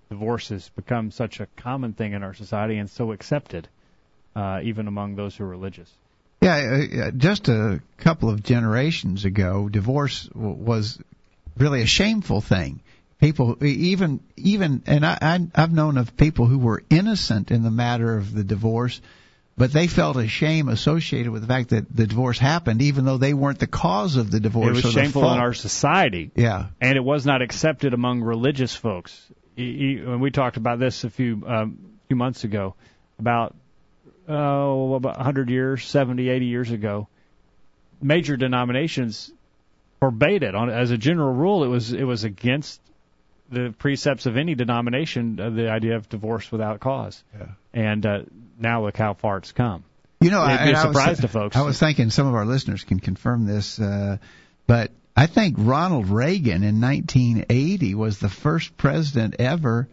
divorce has become such a common thing in our society and so accepted, uh, even among those who are religious. Yeah, uh, just a couple of generations ago, divorce w- was really a shameful thing. People, even even, and I I've known of people who were innocent in the matter of the divorce, but they felt a shame associated with the fact that the divorce happened, even though they weren't the cause of the divorce. It was shameful in our society. Yeah, and it was not accepted among religious folks. And we talked about this a few um, few months ago, about oh about 100 years, 70, 80 years ago. Major denominations forbade it. On as a general rule, it was it was against the precepts of any denomination uh, the idea of divorce without cause. Yeah. And uh, now look how far it's come. You know, It'd I, be a and I was- to folks. I was thinking some of our listeners can confirm this, uh, but I think Ronald Reagan in 1980 was the first president ever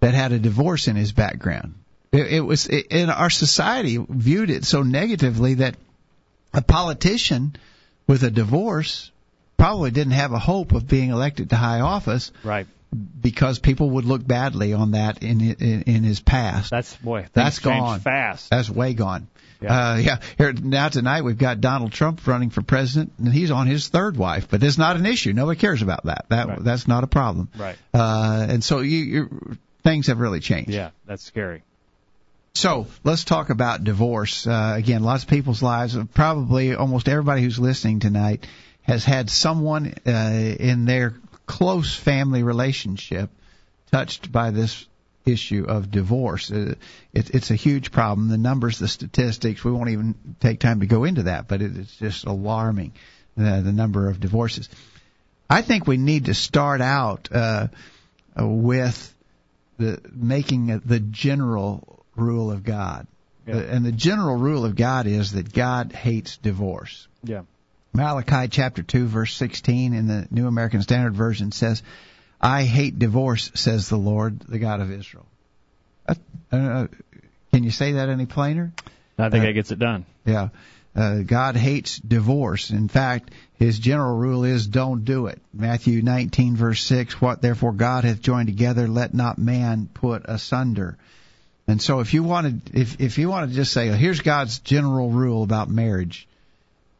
that had a divorce in his background. It, it was in our society viewed it so negatively that a politician with a divorce probably didn't have a hope of being elected to high office Right. Because people would look badly on that in in, in his past. That's boy. that's gone. fast. That's way gone. Yeah. Uh, yeah. Here now tonight we've got Donald Trump running for president, and he's on his third wife. But it's not an issue. Nobody cares about that. That Right. that's not a problem. Right. Uh, and so you, things have really changed. Yeah, that's scary. So let's talk about divorce. Uh, again, lots of people's lives, probably almost everybody who's listening tonight, has had someone uh, in their close family relationship touched by this issue of divorce. Uh, it, it's a huge problem. The numbers, the statistics, we won't even take time to go into that, but it, it's just alarming uh, the number of divorces. I think we need to start out uh, with the making the general rule of God. Yeah. And the general rule of God is that God hates divorce. Yeah. Malachi chapter 2 verse 16 in the New American Standard Version says, I hate divorce, says the Lord, the God of Israel. Uh, uh, can you say that any plainer? I think Uh, that gets it done. Yeah. Uh, God hates divorce. In fact, his general rule is don't do it. Matthew 19 verse 6, what therefore God hath joined together, let not man put asunder. And so if you wanted, if, if you want to just say, here's God's general rule about marriage,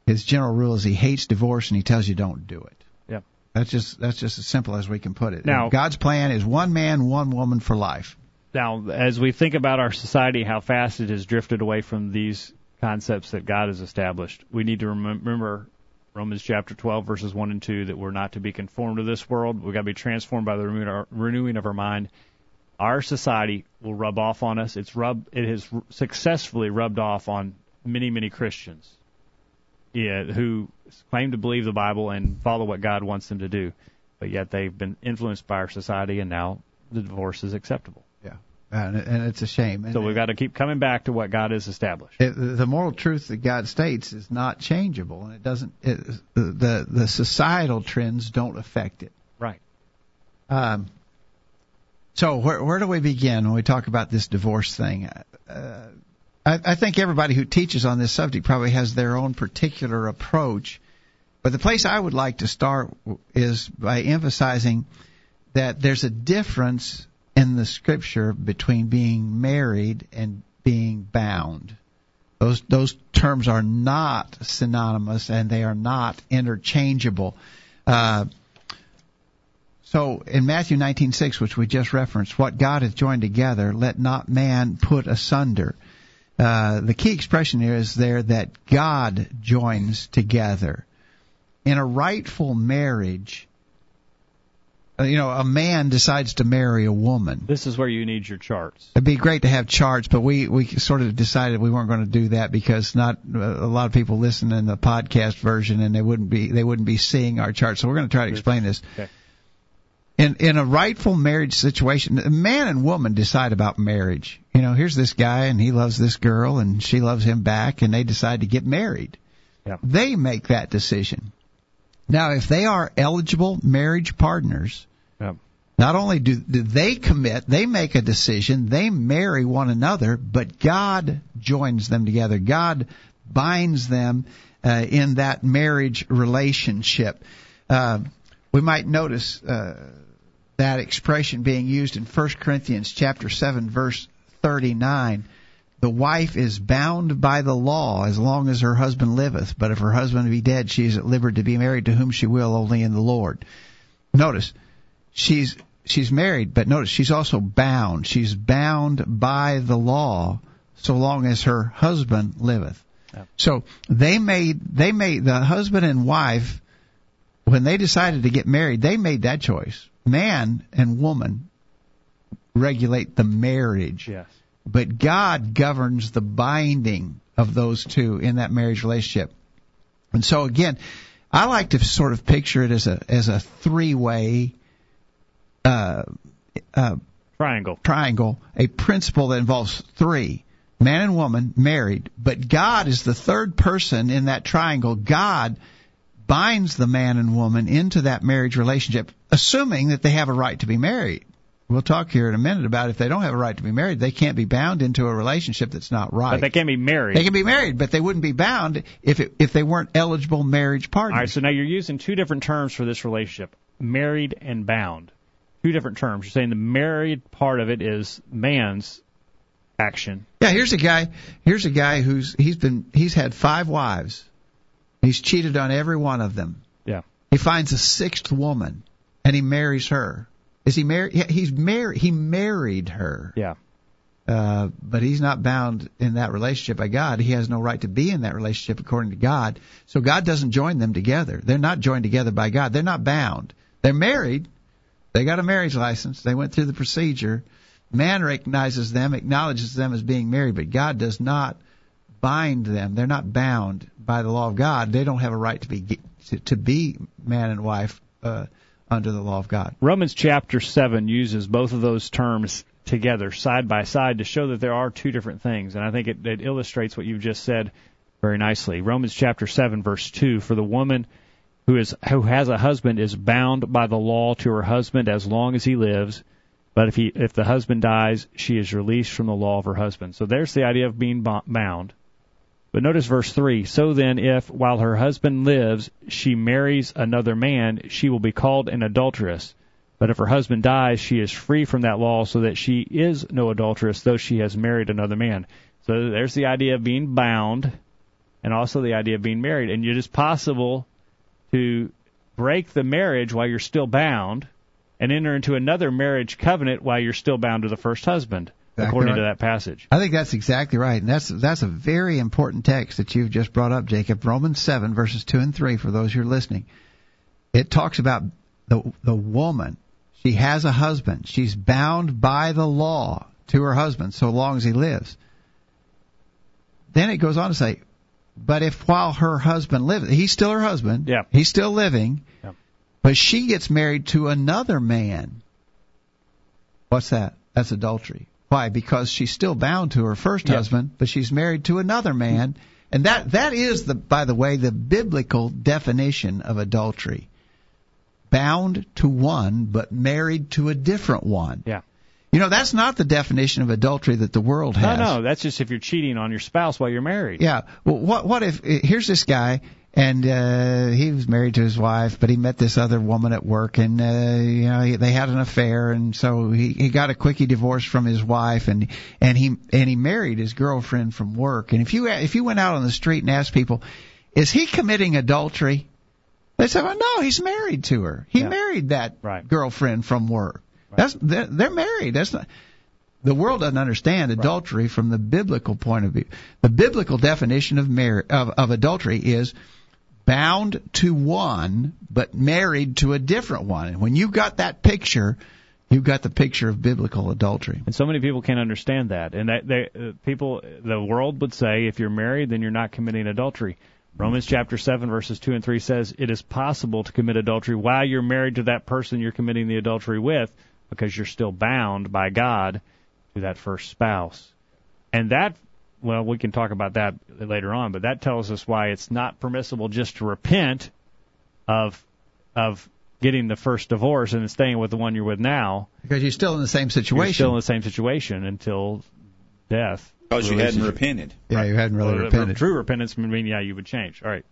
his general rule is he hates divorce and he tells you don't do it. Yep. That's just, that's just as simple as we can put it. Now- God's plan is one man, one woman for life. Now, as we think about our society, how fast it has drifted away from these concepts that God has established, we need to remember Romans chapter 12, verses 1 and 2, that we're not to be conformed to this world. We've got to be transformed by the renewing of our mind. Our society will rub off on us. It's rub, it has successfully rubbed off on many, many Christians yeah, who claim to believe the Bible and follow what God wants them to do, but yet they've been influenced by our society, and now the divorce is acceptable. Yeah. And, and it's a shame. And So we've got to keep coming back to what God has established. it, the moral truth that God states is not changeable, and it doesn't. It, the the societal trends don't affect it. Right. Um, so where where do we begin when we talk about this divorce thing? Uh, I, I think everybody who teaches on this subject probably has their own particular approach, but the place I would like to start is by emphasizing that there's a difference in the scripture between being married and being bound. Those those terms are not synonymous and they are not interchangeable. Uh, so in Matthew 19:6, which we just referenced, what God hath joined together, let not man put asunder. Uh, the key expression here is there that God joins together. In a rightful marriage, uh, you know, a man decides to marry a woman. This is where you need your charts. It'd be great to have charts, but we we sort of decided we weren't going to do that because not uh, a lot of people listen in the podcast version and they wouldn't be they wouldn't be seeing our charts. So we're going to try to explain this. Okay. In in a rightful marriage situation, a man and woman decide about marriage. You know, here's this guy and he loves this girl and she loves him back and they decide to get married. Yep. They make that decision. Now, if they are eligible marriage partners, not only do, do they commit, they make a decision, they marry one another, but God joins them together. God binds them uh, in that marriage relationship. Uh, we might notice uh, that expression being used in 1 Corinthians chapter 7 verse 39. The wife is bound by the law as long as her husband liveth, but if her husband be dead, she is at liberty to be married to whom she will, only in the Lord. Notice, she's she's married, but notice she's also bound. She's bound by the law so long as her husband liveth. Yeah. So they made they made the husband and wife when they decided to get married, they made that choice. Man and woman regulate the marriage Yes. but God governs the binding of those two in that marriage relationship. And so again, I like to sort of picture it as a as a three way uh, uh, Triangle. triangle, a principle that involves three man and woman married, but God is the third person in that triangle. God binds the man and woman into that marriage relationship, assuming that they have a right to be married. We'll talk here in a minute about if they don't have a right to be married, they can't be bound into a relationship that's not right. But they can be married. They can be married, but they wouldn't be bound if it, if they weren't eligible marriage partners. All right, so now you're using two different terms for this relationship married and bound. Two different terms. You're saying the married part of it is man's action. Yeah, here's a guy. Here's a guy who's he's been he's had five wives. He's cheated on every one of them. Yeah. He finds a sixth woman, and he marries her. Is he married? He's married. He married her. Yeah. Uh, but he's not bound in that relationship by God. He has no right to be in that relationship according to God. So God doesn't join them together. They're not joined together by God. They're not bound. They're married. They got a marriage license. They went through the procedure. Man recognizes them, acknowledges them as being married, but God does not bind them. They're not bound by the law of God. They don't have a right to be to, to be man and wife uh, under the law of God. Romans chapter 7 uses both of those terms together, side by side, to show that there are two different things. And I think it, it illustrates what you've just said very nicely. Romans chapter 7, verse 2 For the woman who, is, who has a husband is bound by the law to her husband as long as he lives. But if, he, if the husband dies, she is released from the law of her husband. So there's the idea of being bound. But notice verse 3 So then, if while her husband lives she marries another man, she will be called an adulteress. But if her husband dies, she is free from that law, so that she is no adulteress, though she has married another man. So there's the idea of being bound, and also the idea of being married. And it is possible to break the marriage while you're still bound, and enter into another marriage covenant while you're still bound to the first husband exactly according right. to that passage. I think that's exactly right, and that's that's a very important text that you've just brought up, Jacob. Romans seven verses two and three for those who are listening. It talks about the the woman. She has a husband. She's bound by the law to her husband so long as he lives. Then it goes on to say, but if while her husband lives, he's still her husband. Yeah. He's still living. Yeah. But she gets married to another man. What's that? That's adultery. Why? Because she's still bound to her first husband, but she's married to another man. And that that is the by the way the biblical definition of adultery. Bound to one but married to a different one. Yeah. You know, that's not the definition of adultery that the world has. No, no, that's just if you're cheating on your spouse while you're married. Yeah. Well, what what if here's this guy and uh, he was married to his wife, but he met this other woman at work, and uh, you know he, they had an affair, and so he he got a quickie divorce from his wife, and and he and he married his girlfriend from work. And if you if you went out on the street and asked people, is he committing adultery? They said, well, no, he's married to her. He yeah. married that right. girlfriend from work. Right. That's they're, they're married. That's not the world doesn't understand adultery right. from the biblical point of view. The biblical definition of, mar- of, of adultery is bound to one but married to a different one. And when you've got that picture, you've got the picture of biblical adultery. And so many people can't understand that. And that they, uh, people, the world would say, if you're married, then you're not committing adultery. Romans chapter 7 verses 2 and 3 says it is possible to commit adultery while you're married to that person you're committing the adultery with because you're still bound by God to that first spouse. And that well, we can talk about that later on, but that tells us why it's not permissible just to repent of of getting the first divorce and staying with the one you're with now. Because you're still in the same situation. You're still in the same situation until death. Because you hadn't repented. Yeah, you hadn't really well, repented. True repentance would mean, yeah, you would change. All right.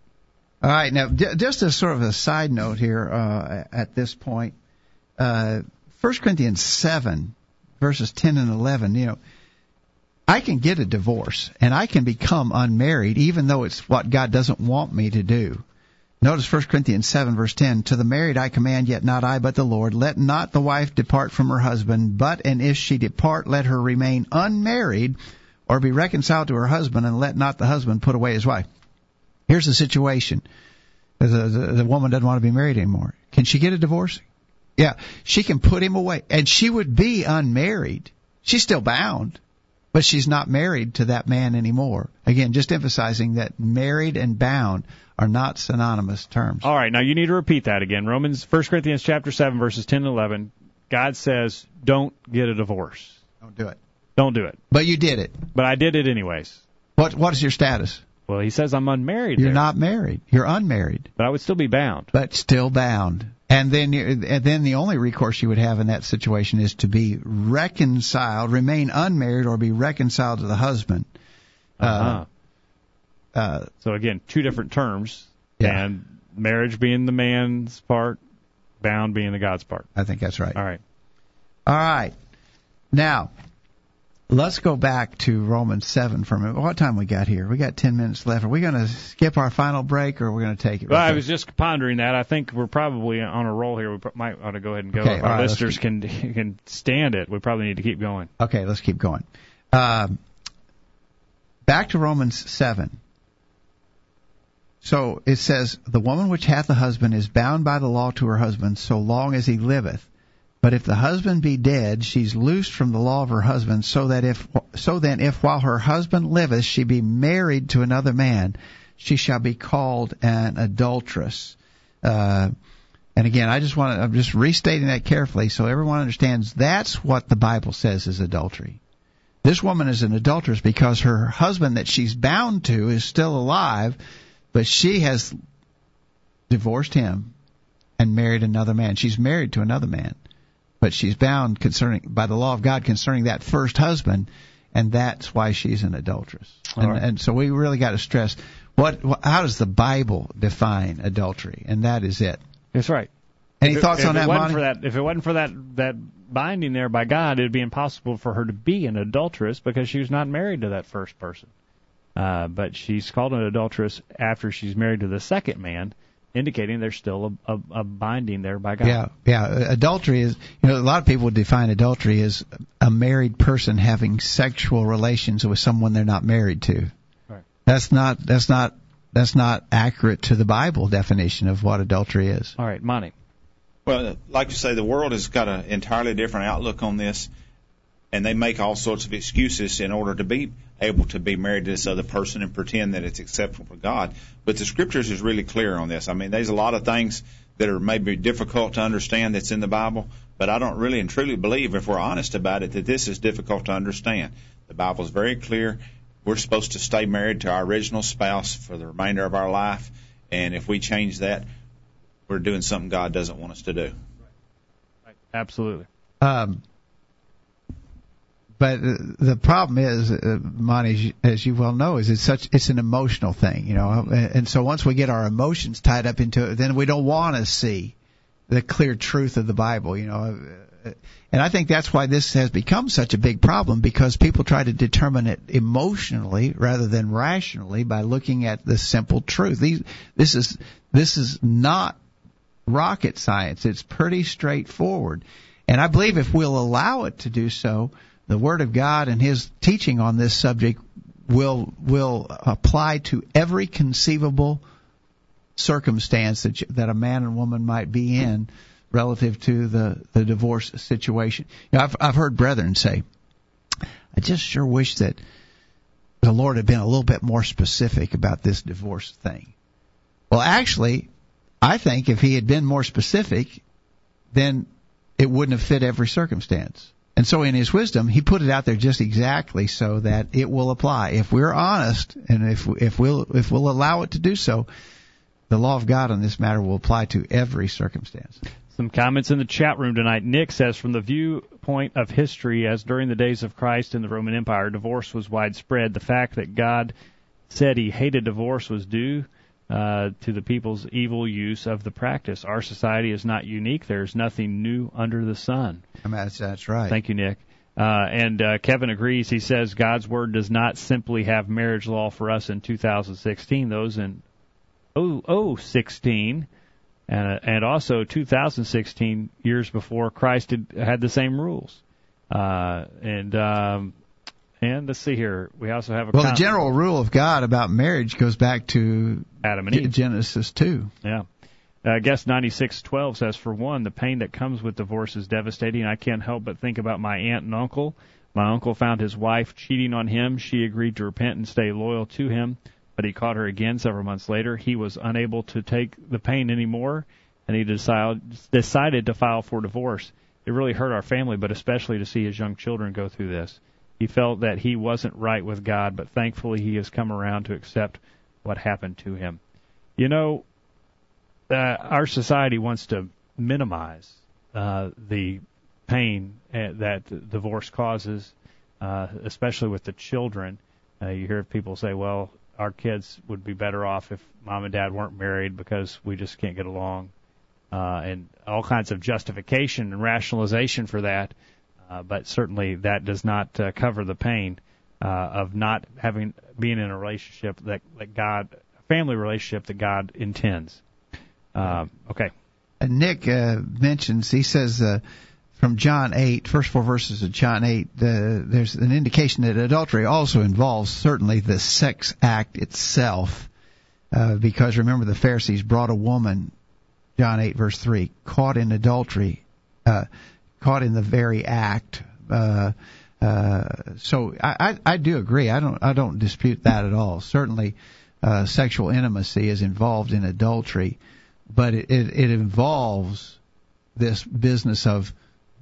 All right. Now, just as sort of a side note here uh, at this point, uh, 1 Corinthians 7, verses 10 and 11, you know, I can get a divorce and I can become unmarried even though it's what God doesn't want me to do. Notice 1 Corinthians 7 verse 10, To the married I command, yet not I, but the Lord, let not the wife depart from her husband, but and if she depart, let her remain unmarried, or be reconciled to her husband, and let not the husband put away his wife. Here's the situation. The, the, the woman doesn't want to be married anymore. Can she get a divorce? Yeah, she can put him away, and she would be unmarried. She's still bound but she's not married to that man anymore. Again, just emphasizing that married and bound are not synonymous terms. All right, now you need to repeat that again. Romans 1 Corinthians chapter 7 verses 10 and 11. God says, "Don't get a divorce." Don't do it. Don't do it. But you did it. But I did it anyways. What what is your status? Well, he says I'm unmarried. You're there. not married. You're unmarried. But I would still be bound. But still bound. And then, and then the only recourse you would have in that situation is to be reconciled, remain unmarried, or be reconciled to the husband. Uh-huh. Uh, uh, so again, two different terms, yeah. and marriage being the man's part, bound being the God's part. I think that's right. All right. All right. Now, Let's go back to Romans 7 for a minute. What time we got here? We got 10 minutes left. Are we going to skip our final break or are we going to take it? Well, right I was just pondering that. I think we're probably on a roll here. We might ought to go ahead and go. Okay, our right, listeners can can stand it, we probably need to keep going. Okay, let's keep going. Um, back to Romans 7. So it says, The woman which hath a husband is bound by the law to her husband so long as he liveth. But if the husband be dead, she's loosed from the law of her husband, so that if so then if while her husband liveth she be married to another man, she shall be called an adulteress. Uh, and again, I just want to, I'm just restating that carefully so everyone understands that's what the Bible says is adultery. This woman is an adulteress because her husband that she's bound to is still alive, but she has divorced him and married another man. She's married to another man, but she's bound concerning by the law of God concerning that first husband, and that's why she's an adulteress. And, right. and so we really got to stress what, how does the Bible define adultery, and that is it. That's right. Any If it- thoughts if on it that, Monty? for that, if it wasn't for that that binding there by God, it'd be impossible for her to be an adulteress because she was not married to that first person. Uh, but she's called an adulteress after she's married to the second man, indicating there's still a, a, a binding there by God. Yeah, yeah. Adultery is, you know, a lot of people define adultery as a married person having sexual relations with someone they're not married to. Right. That's not that's not that's not accurate to the Bible definition of what adultery is. All right, Monty. Well, like you say, the world has got an entirely different outlook on this, and they make all sorts of excuses in order to be able to be married to this other person and pretend that it's acceptable for God. But the scriptures is really clear on this. I mean, there's a lot of things that are maybe difficult to understand that's in the Bible, but I don't really and truly believe, if we're honest about it, that this is difficult to understand. The Bible is very clear. We're supposed to stay married to our original spouse for the remainder of our life, and if we change that, we're doing something God doesn't want us to do. Absolutely. Um, but the problem is, uh, Monty, as you, well know, is it's such it's an emotional thing, you know. And, so once we get our emotions tied up into it, then we don't want to see the clear truth of the Bible, you know. And I think that's why this has become such a big problem because people try to determine it emotionally rather than rationally by looking at the simple truth. These, this is this is not rocket science. It's pretty straightforward. And I believe if we'll allow it to do so, the Word of God and His teaching on this subject will will apply to every conceivable circumstance that you, that a man and woman might be in relative to the the divorce situation. You know, I've I've heard brethren say, I just sure wish that the Lord had been a little bit more specific about this divorce thing. Well, actually, I think if he had been more specific, then it wouldn't have fit every circumstance. And so in his wisdom, he put it out there just exactly so that it will apply. If we're honest and if if we'll if we'll allow it to do so, the law of God on this matter will apply to every circumstance. Some comments in the chat room tonight. Nick says, from the viewpoint of history, as during the days of Christ in the Roman Empire, divorce was widespread. The fact that God said he hated divorce was due uh, to the people's evil use of the practice. Our society is not unique. There's nothing new under the sun. I mean, that's, that's right. Thank you, Nick. Uh, and uh, Kevin agrees. He says God's word does not simply have marriage law for us in 2016. Those in oh, oh 16 and and also 2016 years before Christ had, had the same rules. Uh, and um, and let's see here. We also have a well, the general rule of God about marriage goes back to Adam and Eve. Genesis 2. Yeah. Uh, guess 9612 says, for one, the pain that comes with divorce is devastating. I can't help but think about my aunt and uncle. My uncle found his wife cheating on him. She agreed to repent and stay loyal to him, but he caught her again several months later. He was unable to take the pain anymore, and he decided decided to file for divorce. It really hurt our family, but especially to see his young children go through this. He felt that he wasn't right with God, but thankfully he has come around to accept what happened to him. You know, uh, our society wants to minimize uh, the pain uh, that divorce causes, uh, especially with the children. Uh, you hear people say, "Well, our kids would be better off if mom and dad weren't married because we just can't get along," uh, and all kinds of justification and rationalization for that. Uh, but certainly that does not uh, cover the pain uh, of not having being in a relationship that, that God, family relationship that God intends. Uh, okay. Nick uh, mentions he says from John 8, first four verses of John 8, uh, there's an indication that adultery also involves certainly the sex act itself, because remember the Pharisees brought a woman, John 8 verse 3, caught in adultery, caught in the very act. Uh, uh, so I, I, I do agree. I don't I don't dispute that at all. Certainly, uh, sexual intimacy is involved in adultery, but it, it, it involves this business of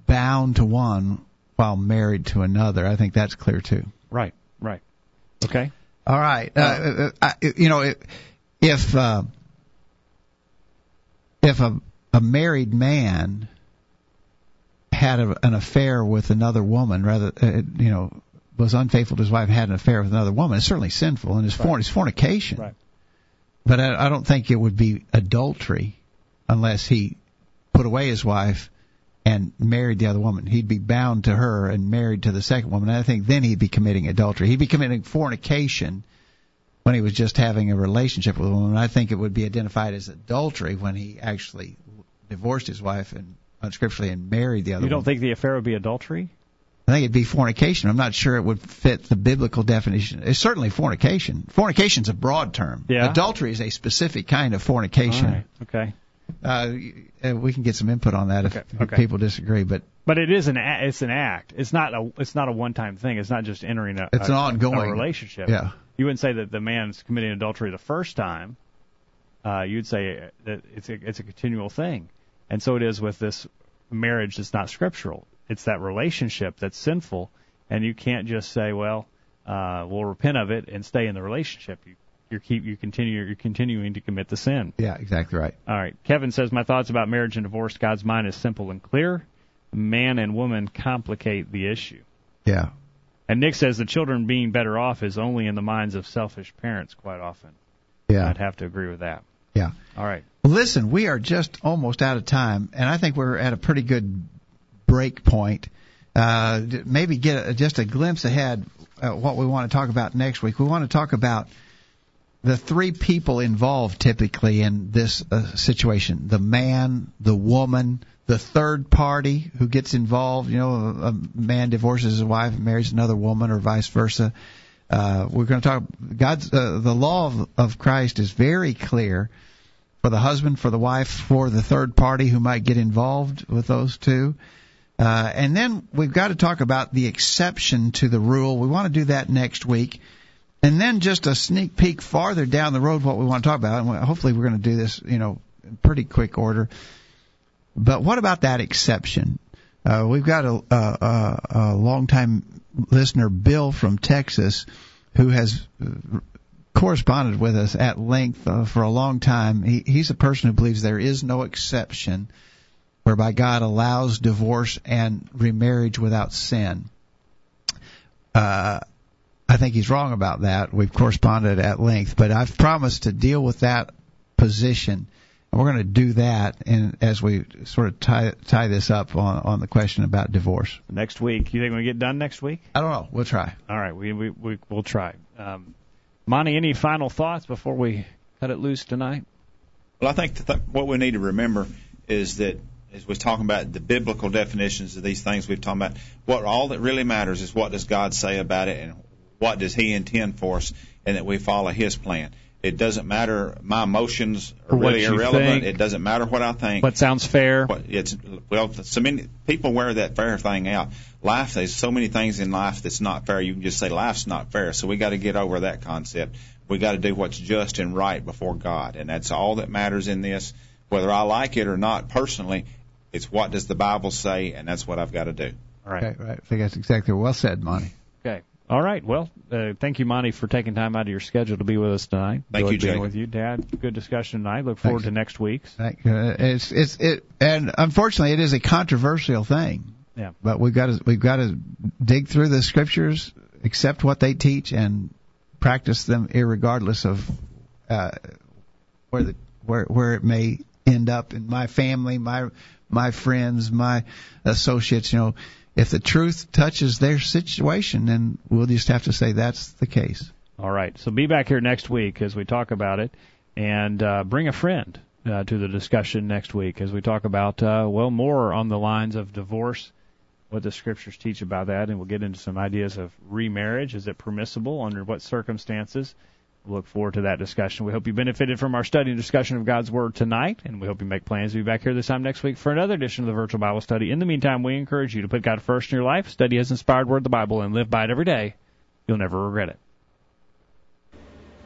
bound to one while married to another. I think that's clear too. Right. Right. Okay. All right. Uh, uh, uh, you know, if uh, if a a married man had a, an affair with another woman, rather, uh, you know, was unfaithful to his wife, had an affair with another woman, it's certainly sinful and it's, right. forn- it's fornication. Right. But I, I don't think it would be adultery unless he put away his wife and married the other woman. He'd be bound to her and married to the second woman. And I think then he'd be committing adultery. He'd be committing fornication when he was just having a relationship with a woman. I think it would be identified as adultery when he actually divorced his wife and unscripturally and married the other. You don't woman. think the affair would be adultery? I think it'd be fornication. I'm not sure it would fit the biblical definition. It's certainly fornication. Fornication's a broad term. Yeah. Adultery is a specific kind of fornication. Right. Okay. Uh, we can get some input on that if, Okay, if okay. people disagree, but But it is an a- it's an act. It's not a it's not a one time thing. It's not just entering a It's a- an ongoing- a relationship. yeah. You wouldn't say that the man's committing adultery the first time. Uh, you'd say that it's a it's a continual thing, and so it is with this marriage that's not scriptural. It's that relationship that's sinful, and you can't just say, well, uh, we'll repent of it and stay in the relationship. You you keep you continue you're continuing to commit the sin. yeah, exactly right. All right. Kevin says my thoughts about marriage and divorce. God's mind is simple and clear. Man and woman complicate the issue. Yeah. And Nick says the children being better off is only in the minds of selfish parents quite often. Yeah. I'd have to agree with that. Yeah. All right. Listen, we are just almost out of time, and I think we're at a pretty good break point. Uh, maybe get a, just a glimpse ahead at what we want to talk about next week. We want to talk about the three people involved typically in this uh, situation the man, the woman, the third party who gets involved. You know, a, a man divorces his wife and marries another woman, or vice versa. Uh, we're going to talk. God's uh, the law of, of Christ is very clear for the husband, for the wife, for the third party who might get involved with those two. Uh, and then we've got to talk about the exception to the rule. We want to do that next week. And then just a sneak peek farther down the road what we want to talk about. And hopefully we're going to do this, you know, in pretty quick order. But what about that exception? Uh, we've got a, a, a, a longtime listener, Bill from Texas, who has uh, corresponded with us at length uh, for a long time. He, he's a person who believes there is no exception whereby God allows divorce and remarriage without sin. Uh, I think he's wrong about that. We've corresponded at length, but I've promised to deal with that position. And we're going to do that and as we sort of tie, tie this up on, on the question about divorce. Next week. You think we get done next week? I don't know. We'll try. All right. We we, we we'll try. Um, Monty, any final thoughts before we cut it loose tonight? Well, I think th- what we need to remember is that as we're talking about the biblical definitions of these things we've talked about, what all that really matters is what does God say about it and what does He intend for us, and that we follow His plan. It doesn't matter. My emotions are what really irrelevant. think. It doesn't matter what I think. What sounds fair? What it's well, so many people wear that fair thing out. Life, there's so many things in life that's not fair. You can just say life's not fair. So we got to get over that concept. We got to do what's just and right before God, and that's all that matters in this. Whether I like it or not personally, it's what does the Bible say, and that's what I've got to do. All right. Okay, right. I think that's exactly well said, Monty. Okay. All right. Well, uh, thank you, Monty, for taking time out of your schedule to be with us tonight. Thank Enjoyed you, being Jacob. with you, Dad. Good discussion tonight. Look forward Thanks. to next week's. Thank- uh, It's it's it, and unfortunately, it is a controversial thing. Yeah. But we've got to we've got to dig through the scriptures, accept what they teach, and practice them, irregardless of uh, where the where where it may end up in my family, my my friends, my associates. You know, if the truth touches their situation, then we'll just have to say that's the case. All right. So be back here next week as we talk about it, and uh, bring a friend uh, to the discussion next week as we talk about uh, well more on the lines of divorce, what the scriptures teach about that, and we'll get into some ideas of remarriage. Is it permissible? Under what circumstances? Look forward to that discussion. We hope you benefited from our study and discussion of God's Word tonight, and we hope you make plans to be back here this time next week for another edition of the Virtual Bible Study. In the meantime, we encourage you to put God first in your life, study His inspired Word, the Bible, and live by it every day. You'll never regret it.